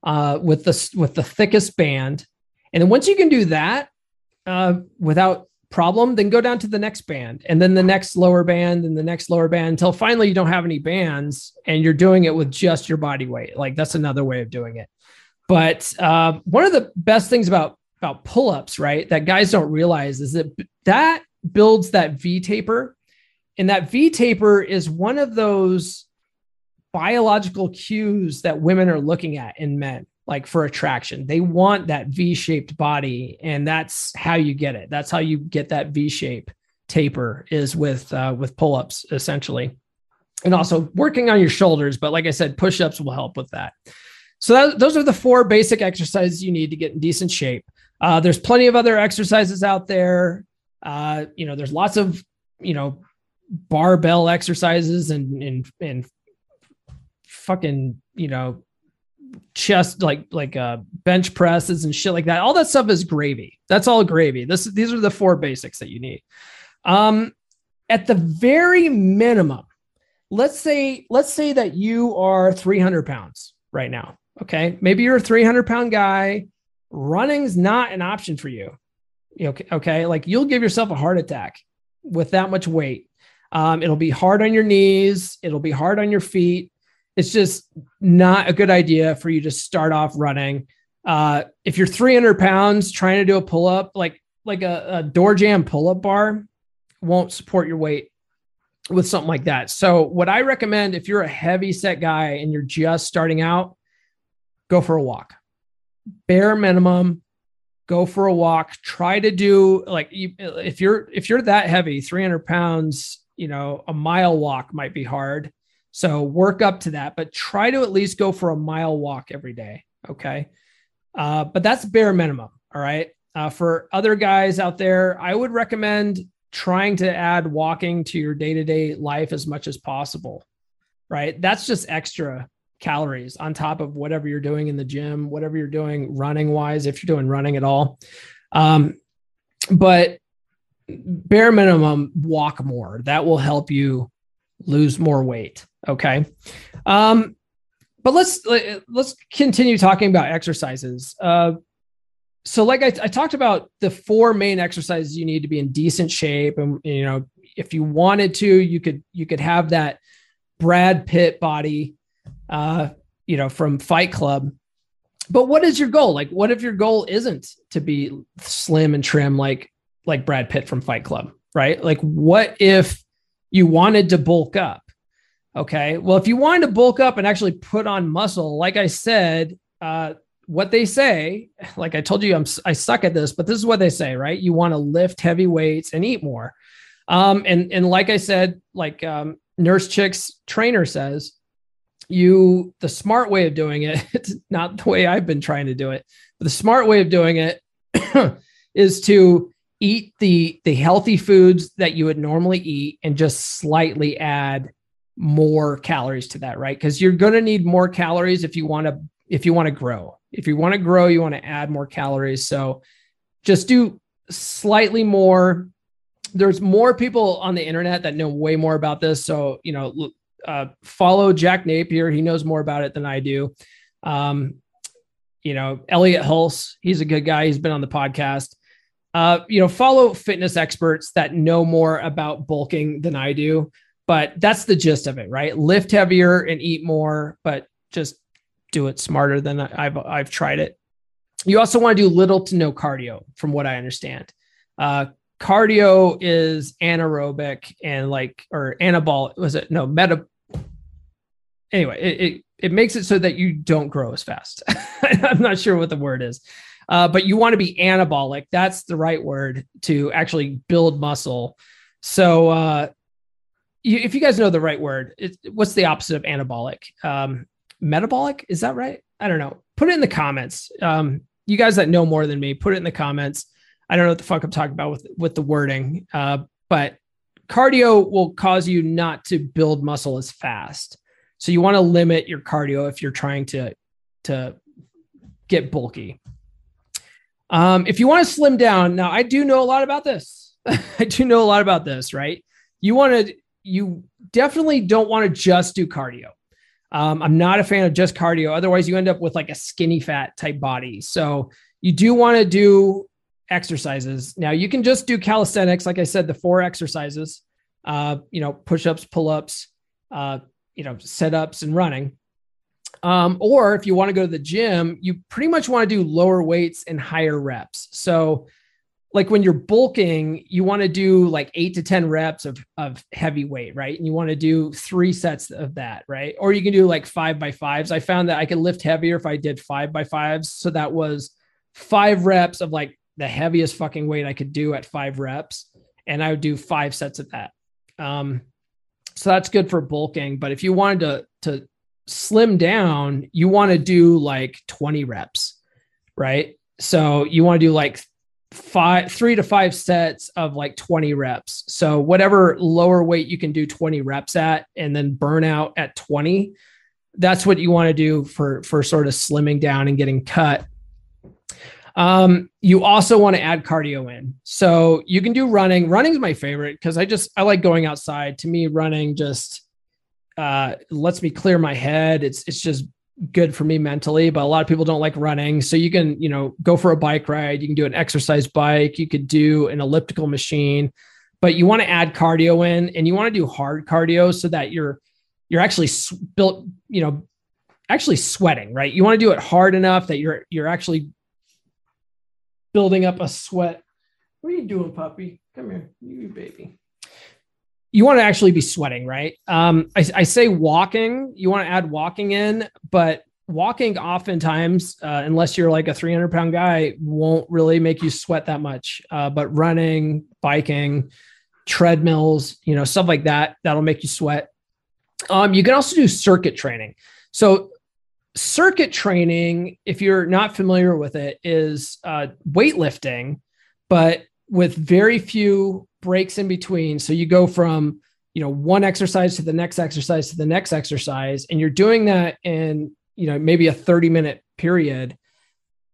uh, with the with the thickest band and then once you can do that uh, without problem, then go down to the next band and then the next lower band and the next lower band until finally you don't have any bands and you're doing it with just your body weight. Like that's another way of doing it. But uh, one of the best things about about pull-ups, right, that guys don't realize is that that builds that V taper, and that V taper is one of those biological cues that women are looking at in men like for attraction. They want that V-shaped body, and that's how you get it. That's how you get that V-shape taper is with uh, with pull-ups essentially, and also working on your shoulders. But like I said, push-ups will help with that. So that, those are the four basic exercises you need to get in decent shape. Uh, there's plenty of other exercises out there. Uh, you know, there's lots of you know barbell exercises and and and fucking you know chest like like uh bench presses and shit like that. All that stuff is gravy. That's all gravy. This these are the four basics that you need. Um at the very minimum let's say let's say that you are 300 pounds right now okay? Maybe you're a 300 pound guy. Running's not an option for you okay okay? Like you'll give yourself a heart attack with that much weight. Um, it'll be hard on your knees. It'll be hard on your feet it's just not a good idea for you to start off running. Uh, if you're 300 pounds trying to do a pull up, like like a, a door jamb pull up bar, won't support your weight with something like that. So, what I recommend if you're a heavy set guy and you're just starting out, go for a walk. Bare minimum, go for a walk. Try to do like if you're if you're that heavy, 300 pounds, you know, a mile walk might be hard. So work up to that, but try to at least go for a mile walk every day. Okay. Uh, but that's bare minimum. All right. Uh, for other guys out there, I would recommend trying to add walking to your day to day life as much as possible. Right. That's just extra calories on top of whatever you're doing in the gym, whatever you're doing running wise, if you're doing running at all. Um, but bare minimum, walk more. That will help you lose more weight. Okay. Um, but let's let's continue talking about exercises. Uh, so, like I, I talked about, the four main exercises you need to be in decent shape, and you know, if you wanted to, you could you could have that Brad Pitt body, uh, you know, from Fight Club. But what is your goal? Like, what if your goal isn't to be slim and trim like like Brad Pitt from Fight Club, right? Like, what if you wanted to bulk up? Okay. Well, if you wanted to bulk up and actually put on muscle, like I said, uh, what they say, like I told you, I'm I suck at this, but this is what they say, right? You want to lift heavy weights and eat more. Um, and and like I said, like um, Nurse Chick's trainer says, you the smart way of doing it, it's not the way I've been trying to do it, but the smart way of doing it is to eat the the healthy foods that you would normally eat and just slightly add more calories to that, right? Because you're going to need more calories if you want to if you want to grow. If you want to grow, you want to add more calories. So just do slightly more. There's more people on the internet that know way more about this. So, you know, uh, follow Jack Napier. He knows more about it than I do. Um, you know, Elliott Hulse, he's a good guy. He's been on the podcast. Uh, you know, follow fitness experts that know more about bulking than I do but that's the gist of it, right? Lift heavier and eat more, but just do it smarter than I've I've tried it. You also want to do little to no cardio, from what I understand. Uh, cardio is anaerobic and like or anabolic. Was it no meta? Anyway, it, it it makes it so that you don't grow as fast. I'm not sure what the word is, uh, but you want to be anabolic. That's the right word to actually build muscle. So uh, you, if you guys know the right word, it, what's the opposite of anabolic? Um, metabolic. Is that right? I don't know. Put it in the comments. Um, you guys that know more than me, put it in the comments. I don't know what the fuck I'm talking about with with the wording, uh, but cardio will cause you not to build muscle as fast. So you want to limit your cardio if you're trying to to get bulky. Um, if you want to slim down, now I do know a lot about this. I do know a lot about this, right? You want to, you definitely don't want to just do cardio. Um, I'm not a fan of just cardio. Otherwise, you end up with like a skinny fat type body. So you do want to do exercises. Now you can just do calisthenics, like I said, the four exercises. Uh, you know, push-ups, pull-ups, uh, you know, sit-ups, and running. Um, or if you want to go to the gym, you pretty much want to do lower weights and higher reps. So, like when you're bulking, you want to do like eight to 10 reps of, of heavy weight, right? And you want to do three sets of that, right? Or you can do like five by fives. I found that I could lift heavier if I did five by fives. So that was five reps of like the heaviest fucking weight I could do at five reps. And I would do five sets of that. Um, so that's good for bulking. But if you wanted to, to slim down, you want to do like 20 reps, right? So you want to do like five, three to five sets of like 20 reps. So whatever lower weight you can do 20 reps at and then burn out at 20, that's what you want to do for, for sort of slimming down and getting cut. Um, you also want to add cardio in. So you can do running. Running is my favorite because I just I like going outside. To me, running just uh, lets me clear my head. It's it's just good for me mentally. But a lot of people don't like running, so you can you know go for a bike ride. You can do an exercise bike. You could do an elliptical machine, but you want to add cardio in, and you want to do hard cardio so that you're you're actually built you know actually sweating right you want to do it hard enough that you're you're actually building up a sweat what are you doing puppy come here you baby you want to actually be sweating, right? Um, I, I, say walking, you want to add walking in, but walking oftentimes, uh, unless you're like a 300 pound guy, won't really make you sweat that much. Uh, but running, biking, treadmills, you know, stuff like that, that'll make you sweat. Um, you can also do circuit training. So, circuit training, if you're not familiar with it, is uh, weightlifting, but with very few breaks in between. So you go from, you know, one exercise to the next exercise to the next exercise, and you're doing that in, you know, maybe a 30 minute period.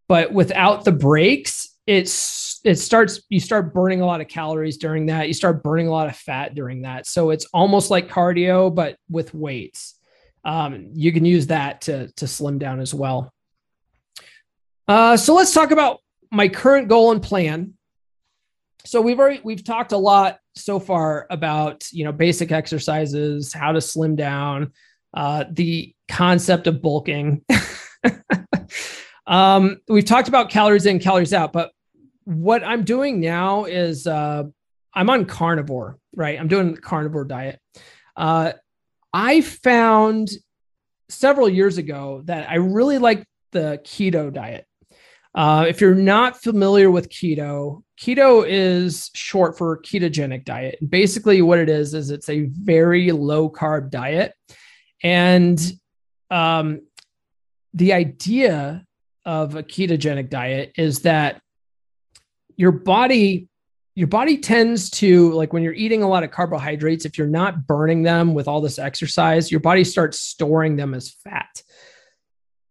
But without the breaks, it's it starts you start burning a lot of calories during that. You start burning a lot of fat during that. So it's almost like cardio, but with weights. Um, you can use that to to slim down as well. Uh, so let's talk about my current goal and plan so we've already we've talked a lot so far about you know basic exercises how to slim down uh, the concept of bulking. Um, we've talked about calories in calories out but what i'm doing now is uh, i'm on carnivore right? I'm doing carnivore diet. Uh, i found several years ago that i really like the keto diet. Uh, if you're not familiar with keto, keto is short for ketogenic diet. Basically, what it is is it's a very low carb diet, and um, the idea of a ketogenic diet is that your body your body tends to like when you're eating a lot of carbohydrates if you're not burning them with all this exercise your body starts storing them as fat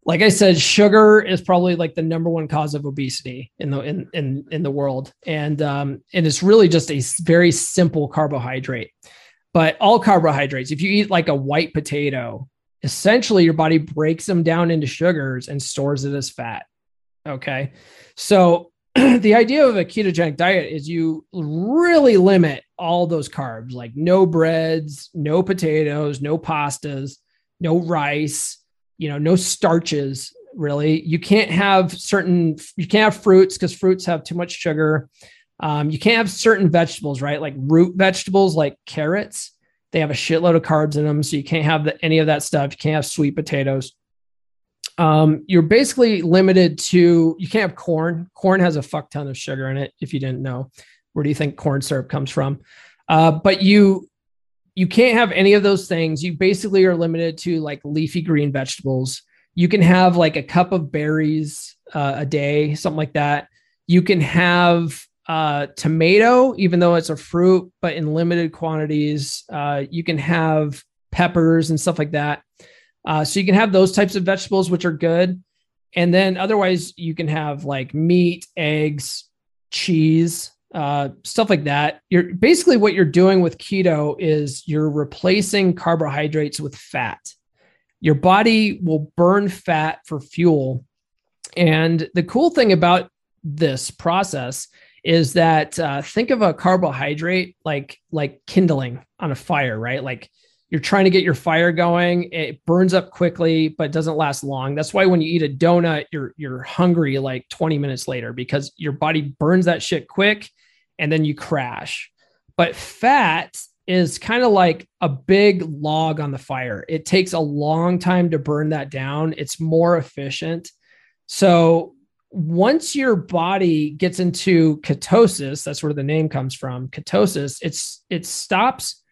like I said, sugar is probably like the number one cause of obesity in the in in in the world, and um, and it's really just a very simple carbohydrate. But all carbohydrates, if you eat like a white potato, essentially your body breaks them down into sugars and stores it as fat. Okay, so the idea of a ketogenic diet is you really limit all those carbs, like no breads, no potatoes, no pastas, no rice you know, no starches really. You can't have certain, you can't have fruits because fruits have too much sugar. Um, you can't have certain vegetables, right? Like root vegetables, like carrots, they have a shitload of carbs in them. So you can't have the, any of that stuff. You can't have sweet potatoes. Um, you're basically limited to, you can't have corn. Corn has a fuck ton of sugar in it. If you didn't know, where do you think corn syrup comes from? Uh, but you, you can't have any of those things. You basically are limited to like leafy green vegetables. You can have like a cup of berries uh, a day, something like that. You can have uh, tomato, even though it's a fruit, but in limited quantities. Uh, you can have peppers and stuff like that. Uh, so you can have those types of vegetables, which are good. And then otherwise, you can have like meat, eggs, cheese, uh, stuff like that. You're basically what you're doing with keto is you're replacing carbohydrates with fat. Your body will burn fat for fuel. And the cool thing about this process is that uh, think of a carbohydrate like like kindling on a fire, right? Like you're trying to get your fire going, it burns up quickly, but doesn't last long. That's why when you eat a donut, you're you're hungry like 20 minutes later because your body burns that shit quick and then you crash. But fat is kind of like a big log on the fire. It takes a long time to burn that down. It's more efficient. So once your body gets into ketosis, that's where the name comes from. Ketosis, it's it stops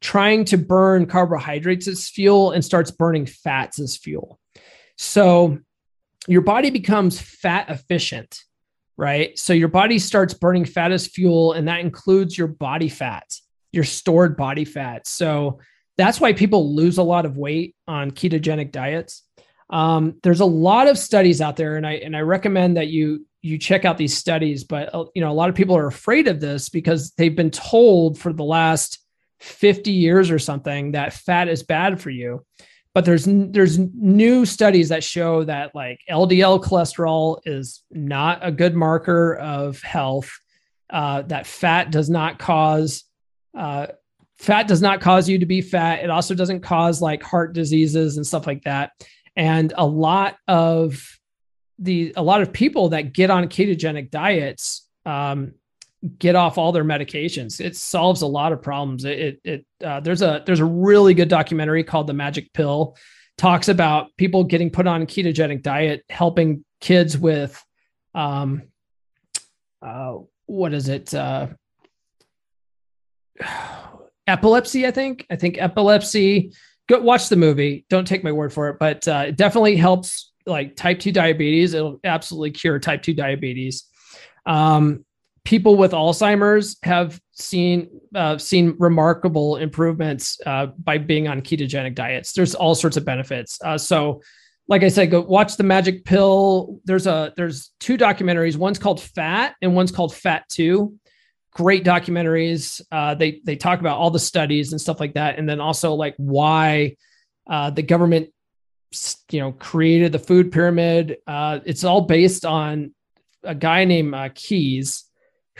trying to burn carbohydrates as fuel and starts burning fats as fuel. So your body becomes fat efficient, right? So your body starts burning fat as fuel, and that includes your body fat, your stored body fat. So that's why people lose a lot of weight on ketogenic diets um, there's a lot of studies out there, and I and I recommend that you you check out these studies. But uh, you know, a lot of people are afraid of this because they've been told for the last 50 years or something that fat is bad for you. But there's there's new studies that show that like LDL cholesterol is not a good marker of health. Uh, that fat does not cause uh, fat does not cause you to be fat. It also doesn't cause like heart diseases and stuff like that and a lot of the a lot of people that get on ketogenic diets um, get off all their medications. It solves a lot of problems. It, it, uh, there's a there's a really good documentary called The Magic Pill, talks about people getting put on ketogenic diet, helping kids with, um, uh, what is it? Uh, epilepsy. I think. I think epilepsy go watch the movie. Don't take my word for it, but uh, it definitely helps like type 2 diabetes. It'll absolutely cure type 2 diabetes. Um, people with Alzheimer's have seen uh, seen remarkable improvements uh, by being on ketogenic diets. There's all sorts of benefits. Uh, so, like I said, go watch the Magic Pill. There's a there's two documentaries. One's called Fat, and one's called Fat Two great documentaries. Uh, they they talk about all the studies and stuff like that, and then also like why uh, the government, you know, created the food pyramid. Uh, it's all based on a guy named Keys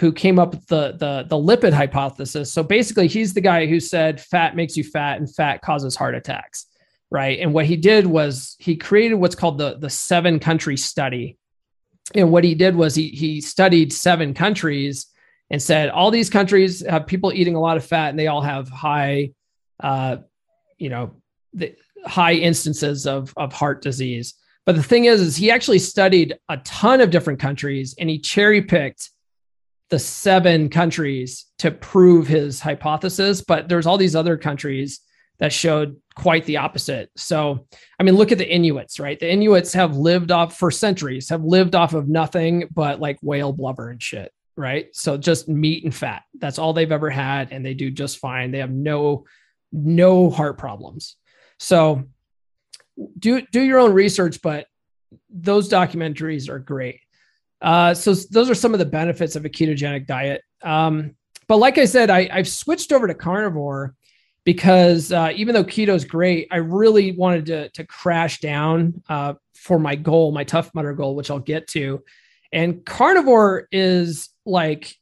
who came up with the, the the lipid hypothesis. So basically, he's the guy who said fat makes you fat and fat causes heart attacks, right? And what he did was he created what's called the the seven country study. And what he did was he he studied seven countries and said all these countries have people eating a lot of fat and they all have high, uh, you know, the high instances of, of heart disease. But the thing is, is he actually studied a ton of different countries and he cherry picked the seven countries to prove his hypothesis. But there's all these other countries that showed quite the opposite. So, I mean, look at the Inuits, right? The Inuits have lived off for centuries, have lived off of nothing but like whale blubber and shit right? So just meat and fat. That's all they've ever had and they do just fine. They have no no heart problems. So do do your own research, but those documentaries are great. Uh, so those are some of the benefits of a ketogenic diet. Um, but like I said, I, I've switched over to carnivore because uh, even though keto is great, I really wanted to to crash down uh, for my goal, my Tough Mudder goal, which I'll get to. And carnivore is like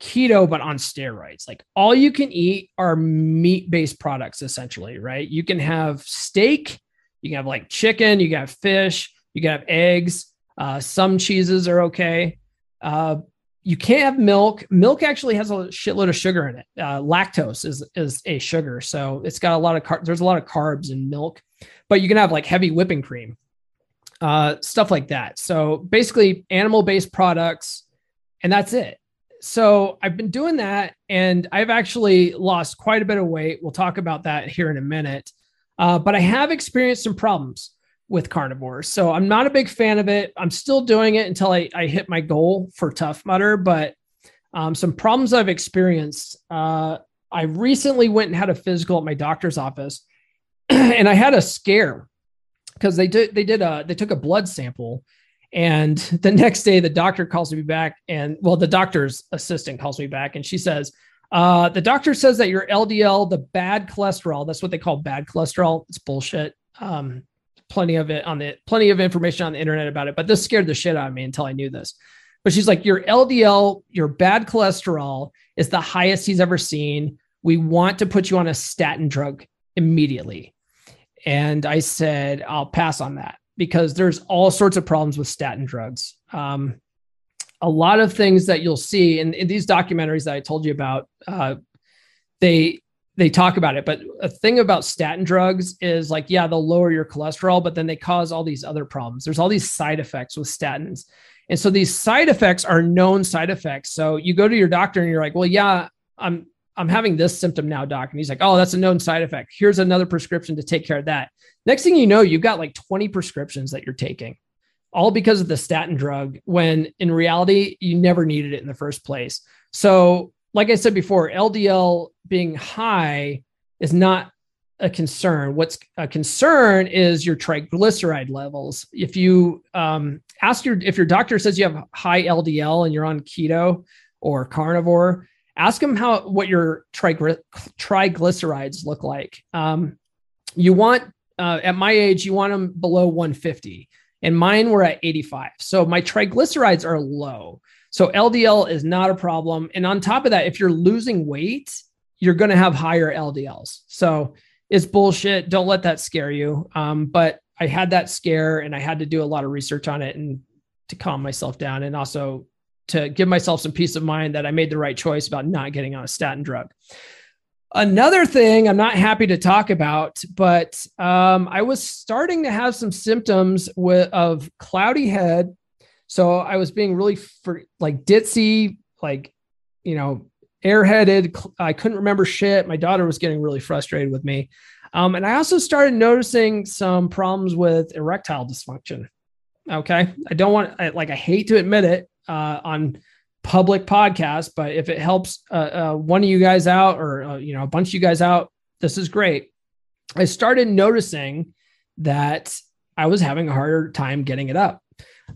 keto, but on steroids. Like all you can eat are meat based products, essentially, right? You can have steak, you can have like chicken, you have fish, you can have eggs. Uh, some cheeses are okay. Uh, you can't have milk. Milk actually has a shitload of sugar in it. Uh, lactose is is a sugar, so it's got a lot of car- there's a lot of carbs in milk. But you can have like heavy whipping cream, uh, stuff like that. So basically, animal based products, and that's it. so I've been doing that, and I've actually lost quite a bit of weight. We'll talk about that here in a minute. Uh, but I have experienced some problems with carnivores. So I'm not a big fan of it. I'm still doing it until I, I hit my goal for Tough Mudder. But um, some problems I've experienced. Uh, I recently went and had a physical at my doctor's office, and I had a scare because they did they did a they took a blood sample, and the next day the doctor calls me back, and well the doctor's assistant calls me back, and she says. Uh, the doctor says that your LDL, the bad cholesterol, that's what they call bad cholesterol. It's bullshit. Um, plenty of it on the plenty of information on the internet about it, but this scared the shit out of me until I knew this. But she's like, your LDL, your bad cholesterol is the highest he's ever seen. We want to put you on a statin drug immediately. And I said, I'll pass on that because there's all sorts of problems with statin drugs. Um, a lot of things that you'll see in, in these documentaries that I told you about, uh, they they talk about it. But a thing about statin drugs is like, yeah, they'll lower your cholesterol, but then they cause all these other problems. There's all these side effects with statins. And so these side effects are known side effects. So you go to your doctor and you're like, well, yeah, I'm I'm having this symptom now, doc. And he's like, oh, that's a known side effect. Here's another prescription to take care of that. Next thing you know, you've got like 20 prescriptions that you're taking, all because of the statin drug, when in reality, you never needed it in the first place. So like I said before, LDL being high is not a concern. What's a concern is your triglyceride levels. If you um, ask your if your doctor says you have high LDL and you're on keto or carnivore, ask them how what your trigly- triglycerides look like. Um, you want uh, at my age, you want them below 150, and mine were at 85. So my triglycerides are low. So LDL is not a problem. And on top of that, if you're losing weight, you're going to have higher LDLs. So it's bullshit. Don't let that scare you. Um, but I had that scare and I had to do a lot of research on it and to calm myself down and also to give myself some peace of mind that I made the right choice about not getting on a statin drug. Another thing I'm not happy to talk about, but um, I was starting to have some symptoms with, of cloudy head, so I was being really for, like ditzy, like, you know, airheaded. I couldn't remember shit. My daughter was getting really frustrated with me. Um, and I also started noticing some problems with erectile dysfunction. Okay. I don't want, I, like, I hate to admit it uh, on public podcast, but if it helps uh, uh, one of you guys out or, uh, you know, a bunch of you guys out, this is great. I started noticing that I was having a harder time getting it up.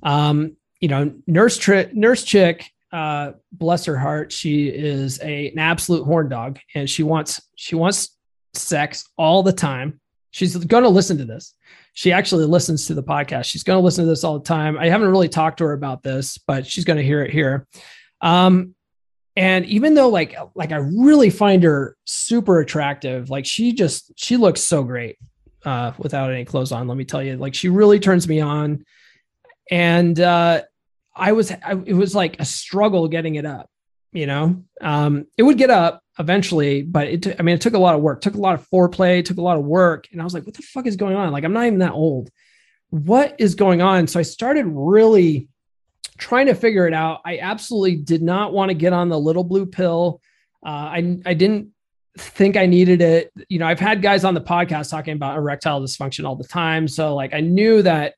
Um, you know, nurse nurse chick, uh, bless her heart, she is a, an absolute horn dog, and she wants she wants sex all the time. She's going to listen to this. She actually listens to the podcast. She's going to listen to this all the time. I haven't really talked to her about this, but she's going to hear it here. Um, and even though like like I really find her super attractive, like she just she looks so great uh, without any clothes on. Let me tell you, like she really turns me on. And uh, I was, I, it was like a struggle getting it up, you know, um, it would get up eventually, but it, t- I mean, it took a lot of work, took a lot of foreplay, took a lot of work. And I was like, what the fuck is going on? Like, I'm not even that old. What is going on? So I started really trying to figure it out. I absolutely did not want to get on the little blue pill. Uh, I, I didn't think I needed it. You know, I've had guys on the podcast talking about erectile dysfunction all the time. So like I knew that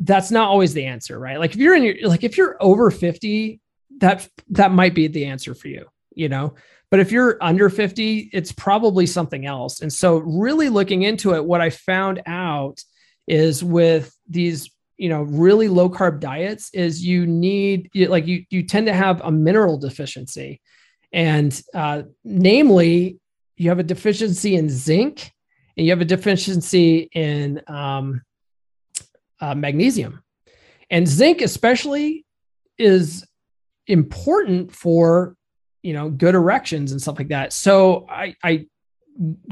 that's not always the answer, right? Like if you're in your like if you're over 50, that that might be the answer for you, you know. But if you're under 50, it's probably something else. And so really looking into it, what I found out is with these, you know, really low carb diets is you need like you you tend to have a mineral deficiency. And uh, namely, you have a deficiency in zinc and you have a deficiency in um, uh, magnesium. And zinc, especially, is important for you know good erections and stuff like that. So I, I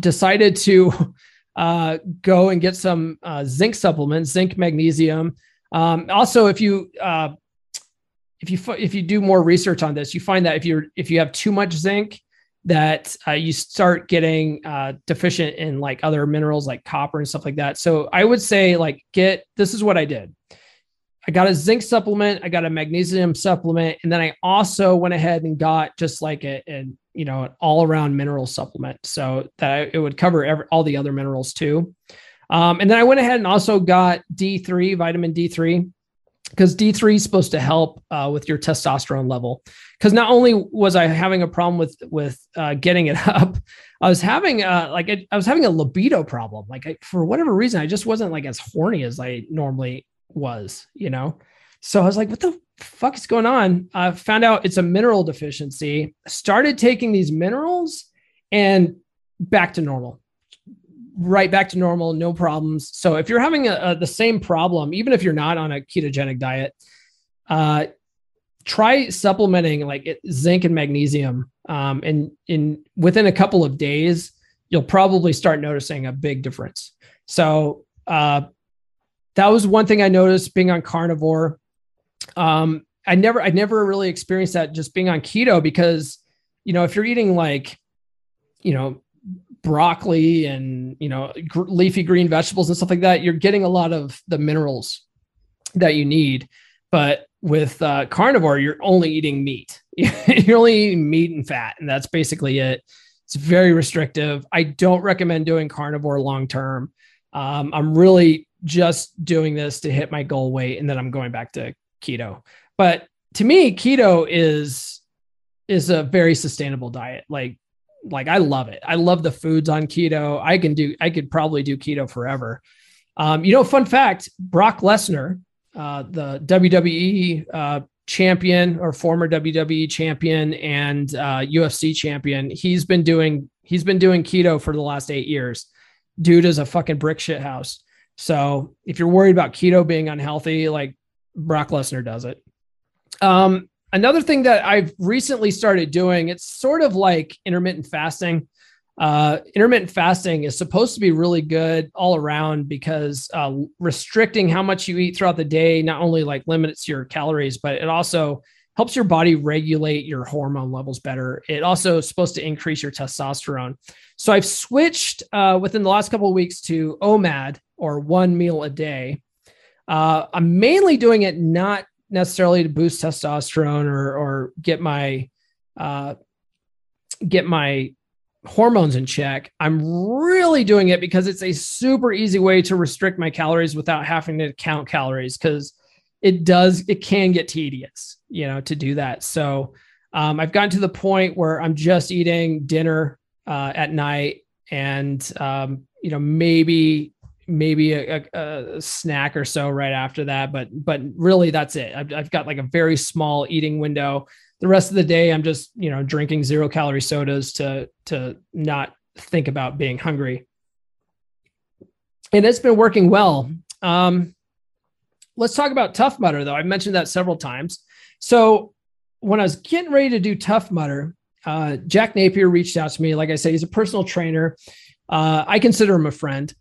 decided to uh, go and get some uh, zinc supplements, zinc, magnesium. Um, also, if you uh, if you if you do more research on this, you find that if you're if you have too much zinc, that uh, you start getting uh, deficient in like other minerals like copper and stuff like that. So I would say like get this is what I did. I got a zinc supplement, I got a magnesium supplement, and then I also went ahead and got just like a, a you know an all around mineral supplement, so that it would cover every, all the other minerals too. Um, and then I went ahead and also got D3, vitamin D3, because D3 is supposed to help uh, with your testosterone level. Because not only was I having a problem with with uh, getting it up, I was having uh, like a, I was having a libido problem. Like I, for whatever reason, I just wasn't like as horny as I normally was. You know, so I was like, what the fuck is going on? I found out it's a mineral deficiency. Started taking these minerals and back to normal right back to normal, no problems. So if you're having a, a, the same problem, even if you're not on a ketogenic diet, uh, try supplementing like zinc and magnesium. Um, and in within a couple of days, you'll probably start noticing a big difference. So uh, that was one thing I noticed being on carnivore. Um, I never, I never really experienced that just being on keto because, you know, if you're eating like, you know, broccoli and you know gr- leafy green vegetables and stuff like that you're getting a lot of the minerals that you need but with uh, carnivore you're only eating meat you're only eating meat and fat and that's basically it it's very restrictive i don't recommend doing carnivore long term um, i'm really just doing this to hit my goal weight and then i'm going back to keto but to me keto is is a very sustainable diet like like I love it. I love the foods on keto. I can do, I could probably do keto forever. Um, you know, fun fact Brock Lesnar, uh, the WWE uh, champion or former WWE champion and uh, UFC champion, he's been doing, he's been doing keto for the last eight years. Dude is a fucking brick shit house. So if you're worried about keto being unhealthy, like Brock Lesnar does it. Um, another thing that I've recently started doing, it's sort of like intermittent fasting. Uh, intermittent fasting is supposed to be really good all around because uh, restricting how much you eat throughout the day not only like limits your calories, but it also helps your body regulate your hormone levels better. It also is supposed to increase your testosterone. So I've switched uh, within the last couple of weeks to OMAD or one meal a day. Uh, I'm mainly doing it not necessarily to boost testosterone or or get my uh, get my hormones in check. I'm really doing it because it's a super easy way to restrict my calories without having to count calories because it does it can get tedious, you know, to do that. So um, I've gotten to the point where I'm just eating dinner uh, at night and um, you know maybe maybe a, a, a, snack or so right after that but but really that's it I've, I've got like a very small eating window the rest of the day i'm just you know drinking zero calorie sodas to to not think about being hungry. And it's been working well. Um let's talk about tough mudder though. I mentioned that several times. So when i was getting ready to do tough mudder uh, jack napier reached out to me. Like i said he's a personal trainer. Uh, i consider him a friend.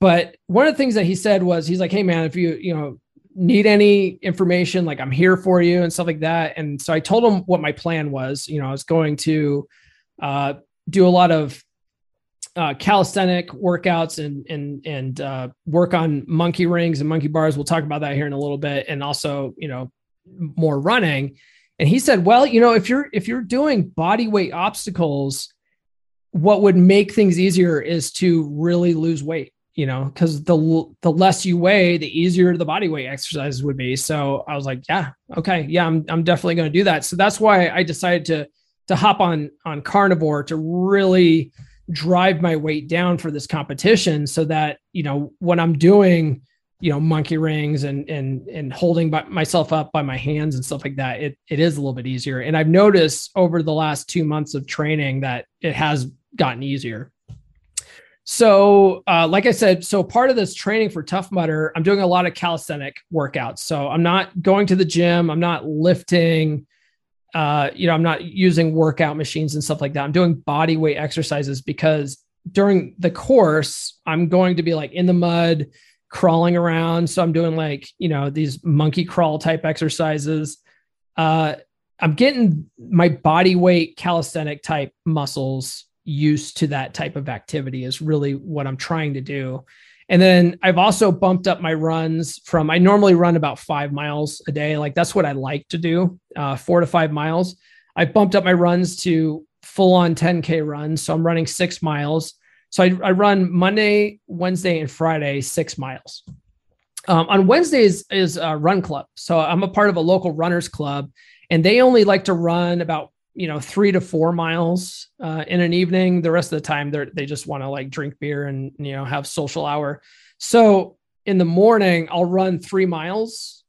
But one of the things that he said was, he's like, "Hey, man, if you you know need any information, like I'm here for you and stuff like that." And so I told him what my plan was. You know, I was going to uh, do a lot of uh, calisthenic workouts and and and uh, work on monkey rings and monkey bars. We'll talk about that here in a little bit, and also you know more running. And he said, well, you know, if you're if you're doing body weight obstacles, what would make things easier is to really lose weight you know, because the the less you weigh, the easier the body weight exercises would be. So I was like, yeah, okay, yeah, I'm I'm definitely going to do that. So that's why I decided to to hop on on carnivore to really drive my weight down for this competition, so that you know when I'm doing you know monkey rings and and and holding by, myself up by my hands and stuff like that it it is a little bit easier and i've noticed over the last 2 months of training that it has gotten easier so, uh, like I said, so part of this training for Tough Mudder, I'm doing a lot of calisthenic workouts. So I'm not going to the gym. I'm not lifting. Uh, you know, I'm not using workout machines and stuff like that. I'm doing body weight exercises because during the course, I'm going to be like in the mud, crawling around. So I'm doing like you know these monkey crawl type exercises. Uh, I'm getting my body weight calisthenic type muscles used to that type of activity is really what I'm trying to do. And then I've also bumped up my runs from, I normally run about five miles a day. Like that's what I like to do, uh, four to five miles. I bumped up my runs to full on 10K runs. So I'm running six miles. So I, I run Monday, Wednesday, and Friday, six miles. Um, on Wednesdays is a run club. So I'm a part of a local runners club, and they only like to run about you know three to four miles uh, in an evening. The rest of the time, they're they just want to like drink beer and you know have social hour. So in the morning, I'll run three miles,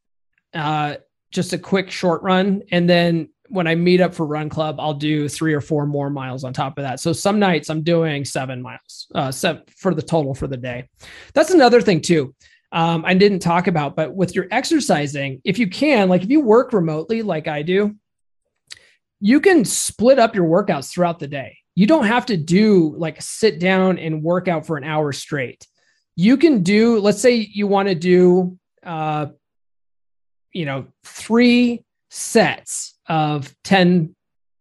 uh, just a quick short run, and then when I meet up for run club, I'll do three or four more miles on top of that. So some nights I'm doing seven miles, uh, seven for the total for the day. That's another thing too. Um, I didn't talk about, but with your exercising, if you can, like if you work remotely, like I do, you can split up your workouts throughout the day. You don't have to do like sit down and work out for an hour straight. You can do, let's say you want to do, uh, you know, three sets of 10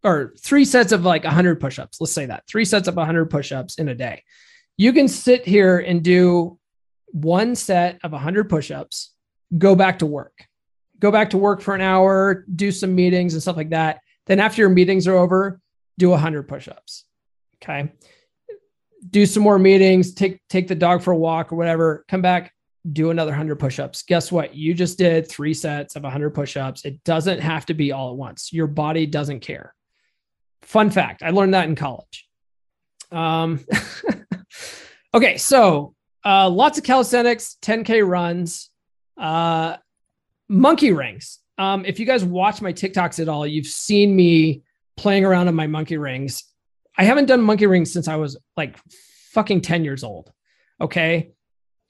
or three sets of like 100 push-ups. Let's say that three sets of 100 push-ups in a day. You can sit here and do one set of 100 push-ups, go back to work. Go back to work for an hour, do some meetings and stuff like that then after your meetings are over, do 100 push-ups. Okay. Do some more meetings, take take the dog for a walk or whatever, come back, do another 100 push-ups. Guess what? You just did 3 sets of 100 push-ups. It doesn't have to be all at once. Your body doesn't care. Fun fact, I learned that in college. Um Okay, so uh, lots of calisthenics, 10K runs, uh, monkey rings. Um, if you guys watch my TikToks at all, you've seen me playing around on my monkey rings. I haven't done monkey rings since I was like fucking 10 years old. Okay.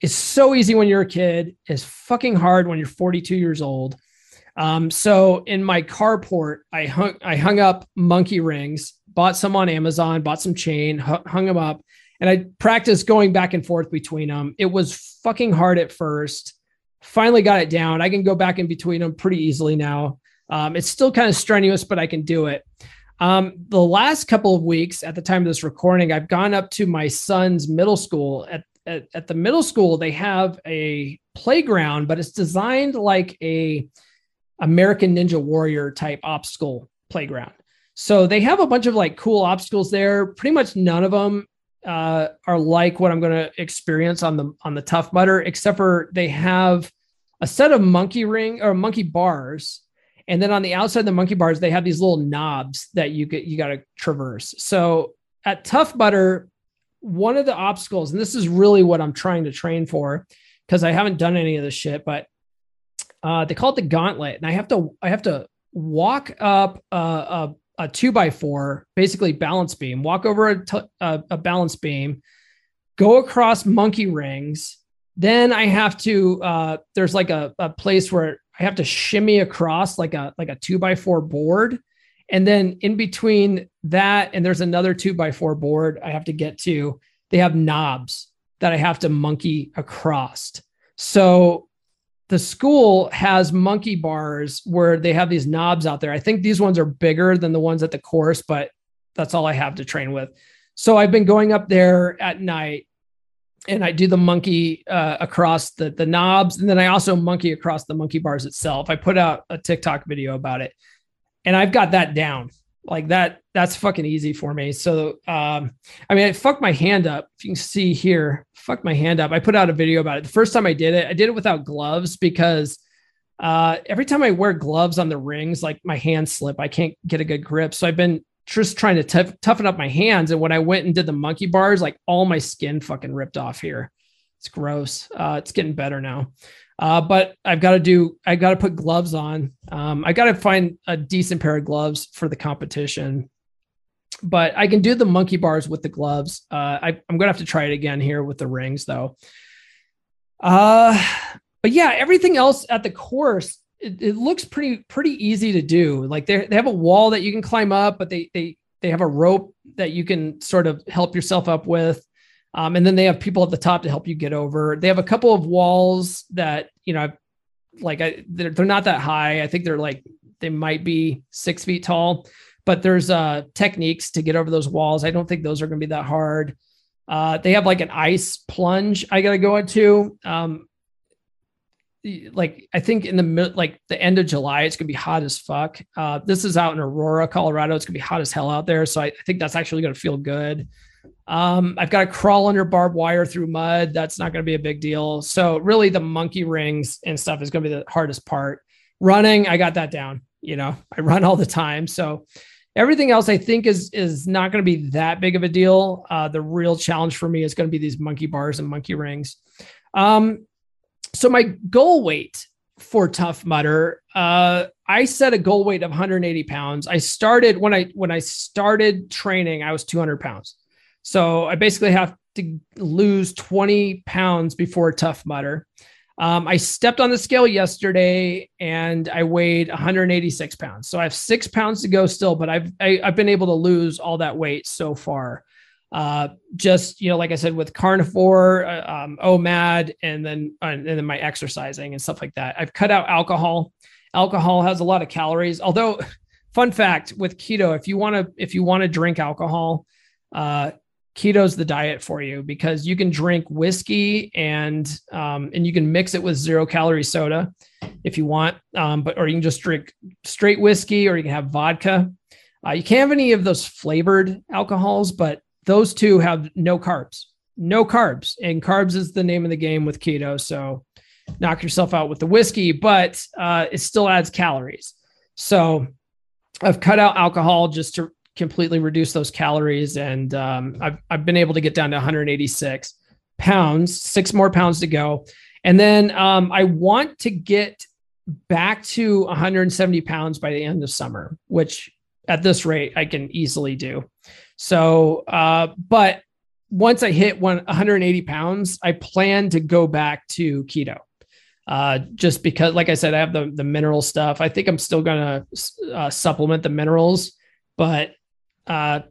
It's so easy when you're a kid, it's fucking hard when you're 42 years old. Um, so in my carport, I hung I hung up monkey rings, bought some on Amazon, bought some chain, hung them up, and I practiced going back and forth between them. It was fucking hard at first finally got it down. I can go back in between them pretty easily now. Um, it's still kind of strenuous, but I can do it. Um, the last couple of weeks at the time of this recording, I've gone up to my son's middle school. At, at, at the middle school, they have a playground, but it's designed like a American Ninja Warrior type obstacle playground. So they have a bunch of like cool obstacles there. Pretty much none of them uh, are like what I'm going to experience on the on the Tough Mudder, except for they have a set of monkey ring or monkey bars, and then on the outside of the monkey bars they have these little knobs that you get you got to traverse. So at Tough Mudder one of the obstacles, and this is really what I'm trying to train for, because I haven't done any of this shit, but uh, they call it the gauntlet, and I have to I have to walk up a, a a two by four, basically balance beam, walk over a, t- a, a balance beam, go across monkey rings. Then I have to, uh, there's like a, a place where I have to shimmy across like a, like a two by four board. And then in between that, and there's another two by four board I have to get to, they have knobs that I have to monkey across. So the school has monkey bars where they have these knobs out there. I think these ones are bigger than the ones at the course, but that's all I have to train with. So I've been going up there at night and I do the monkey uh, across the, the knobs. And then I also monkey across the monkey bars itself. I put out a TikTok video about it and I've got that down. Like that that's fucking easy for me. So um i mean i fucked my hand up. If you can see here fucked my hand up. I put out a video about it. The first time i did it i did it without gloves because uh every time i wear gloves on the rings like my hands slip. I can't get a good grip. So i've been just trying to t- toughen up my hands and when i went and did the monkey bars like all my skin fucking ripped off here it's gross uh it's getting better now uh, but I've got to do, I got to put gloves on. Um, I got to find a decent pair of gloves for the competition. But I can do the monkey bars with the gloves. Uh, I, I'm going to have to try it again here with the rings, though. Uh, but yeah, everything else at the course, it, it looks pretty pretty easy to do. Like they they have a wall that you can climb up, but they they they have a rope that you can sort of help yourself up with. Um, and then they have people at the top to help you get over. They have a couple of walls that, you know, like I, they're, they're not that high. I think they're like, they might be six feet tall, but there's uh, techniques to get over those walls. I don't think those are going to be that hard. Uh, they have like an ice plunge I got to go into. Um, like I think in the like the end of July, it's gonna be hot as fuck. Uh, this is out in Aurora, Colorado. It's gonna be hot as hell out there, so I, I think that's actually gonna feel good. Um, I've got to crawl under barbed wire through mud. That's not gonna be a big deal. So really, the monkey rings and stuff is gonna be the hardest part. Running, I got that down. You know, I run all the time, so everything else I think is is not to be that big of a deal. Uh, the real challenge for me is to be these monkey bars and monkey rings. Um, so my goal weight for Tough Mudder, uh, I set a goal weight of 180 pounds. I started when I when I started training, I was 200 pounds. So I basically have to lose 20 pounds before Tough Mudder. Um, I stepped on the scale yesterday and I weighed 186 pounds. So I have six pounds to go still, but I've I, have i have been able to lose all that weight so far uh, just you know, like I said, with carnivore, uh, um, OMAD, and then uh, and then my exercising and stuff like that. I've cut out alcohol. Alcohol has a lot of calories. Although, fun fact with keto, if you want to if you want to drink alcohol, uh, keto's the diet for you because you can drink whiskey and um, and you can mix it with zero calorie soda if you want, um, but or you can just drink straight whiskey or you can have vodka. Uh, you can't have any of those flavored alcohols, but those two have no carbs, no carbs, and carbs is the name of the game with keto. So knock yourself out with the whiskey, but uh, it still adds calories. So I've cut out alcohol just to completely reduce those calories, and um, I've I've been able to get down to 186 pounds, six more pounds to go, and then um, I want to get back to 170 pounds by the end of summer, which at this rate I can easily do. So, uh, but once I hit one, 180 pounds, I plan to go back to keto. Uh, just because, like I said, I have the the mineral stuff. I think I'm still gonna uh, supplement the minerals, but uh,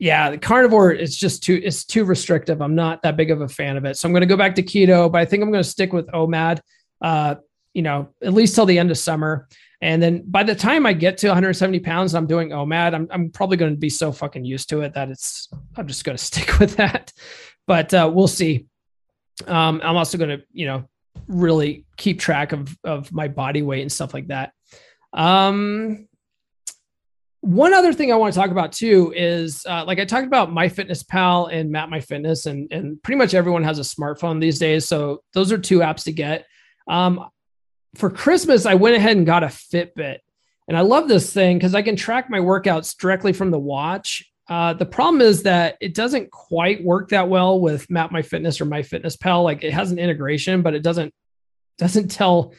yeah, the carnivore is just too it's too restrictive. I'm not that big of a fan of it, so I'm gonna go back to keto. But I think I'm gonna stick with OMAD. Uh, you know, at least till the end of summer. And then by the time I get to 170 pounds, I'm doing OMAD. I'm, I'm probably going to be so fucking used to it that it's, I'm just going to stick with that. But uh, we'll see. Um, I'm also going to, you know, really keep track of, of my body weight and stuff like that. Um, one other thing I want to talk about too is uh, like I talked about MyFitnessPal and Map My Fitness, and and pretty much everyone has a smartphone these days. So those are two apps to get. Um, for Christmas, I went ahead and got a Fitbit. And I love this thing because I can track my workouts directly from the watch. Uh, the problem is that it doesn't quite work that well with Map My Fitness or MyFitnessPal. Like it has an integration, but it doesn't doesn't tell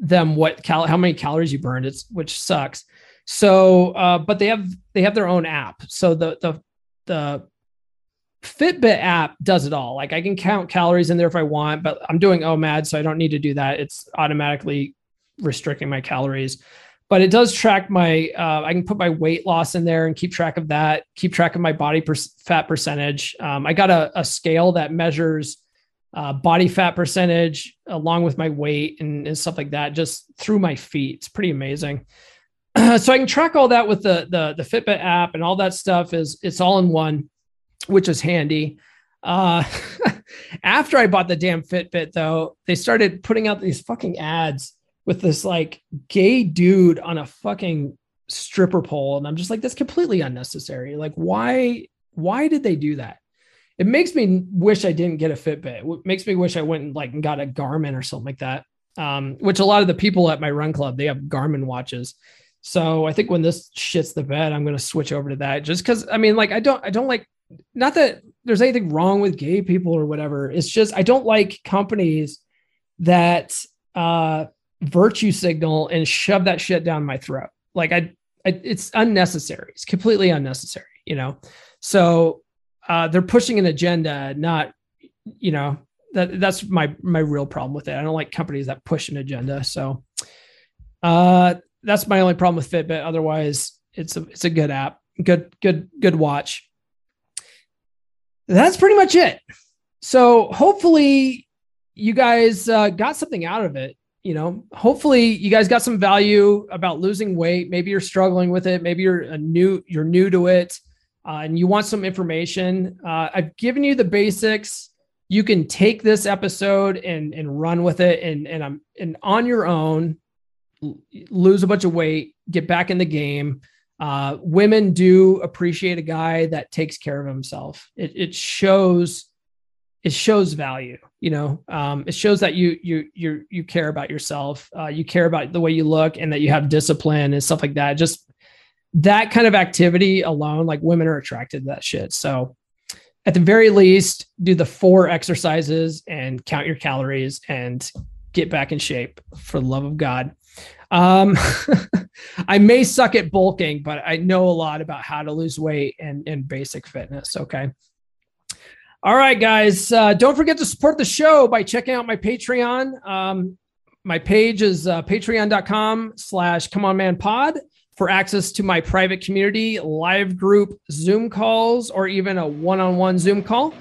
them what cal- how many calories you burned. It's which sucks. So, uh, but they have they have their own app. So the the the Fitbit app does it all. Like I can count calories in there if I want, but I'm doing OMAD, so I don't need to do that. It's automatically restricting my calories. But it does track my. Uh, I can put my weight loss in there and keep track of that. Keep track of my body per- fat percentage. Um, I got a, a, scale that measures uh, body fat percentage along with my weight and, and, stuff like that, just through my feet. It's pretty amazing. so I can track all that with the the the Fitbit app and all that stuff. Is it's all in one which is handy. Uh, after I bought the damn Fitbit, though, they started putting out these fucking ads with this like gay dude on a fucking stripper pole, and I'm just like, that's completely unnecessary. Like, why? Why did they do that? It makes me wish I didn't get a Fitbit. It makes me wish I went and like got a Garmin or something like that. Um, which a lot of the people at my run club they have Garmin watches. So I think when this shits the bed, I'm going to switch over to that. Just because I mean, like I don't I don't like not that there's anything wrong with gay people or whatever. It's just I don't like companies that uh virtue signal and shove that shit down my throat. Like I, I it's unnecessary. It's completely unnecessary, you know. So uh they're pushing an agenda, not you know, that that's my my real problem with it. I don't like companies that push an agenda. So uh that's my only problem with Fitbit. Otherwise, it's a it's a good app. Good, good, good watch that's pretty much it. So hopefully you guys uh, got something out of it. You know, hopefully you guys got some value about losing weight. Maybe you're struggling with it. Maybe you're a new, you're new to it. uh, and you want some information, uh, I've given you the basics. You can take this episode and and run with it, and and I'm and on your own, lose a bunch of weight, get back in the game. Uh, women do appreciate a guy that takes care of himself. It, it shows it shows value you know? Um, it shows that you you you you care about yourself. Uh, you care about the way you look and that you have discipline and stuff like that. Just that kind of activity alone like women are attracted to that shit. So at the very least do the four exercises and count your calories and get back in shape for the love of god um, i may suck at bulking but i know a lot about how to lose weight and and basic fitness okay all right, guys. Uh, don't forget to support the show by checking out my Patreon. Um, my page is uh, patreon.com slash come on man pod for access to my private community, live group Zoom calls, or even a one on one Zoom call.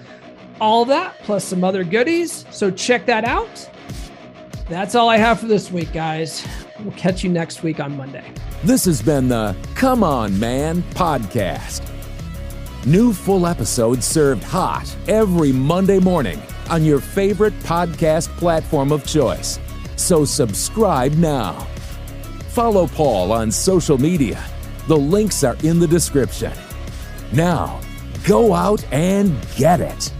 All that plus some other goodies. So check that out. That's all I have for this week, guys. We'll catch you next week on Monday.
This has been the Come On Man podcast. New full episodes served hot every Monday morning on your favorite podcast platform of choice. So subscribe now. Follow Paul on social media. The links are in the description. Now, go out and get it.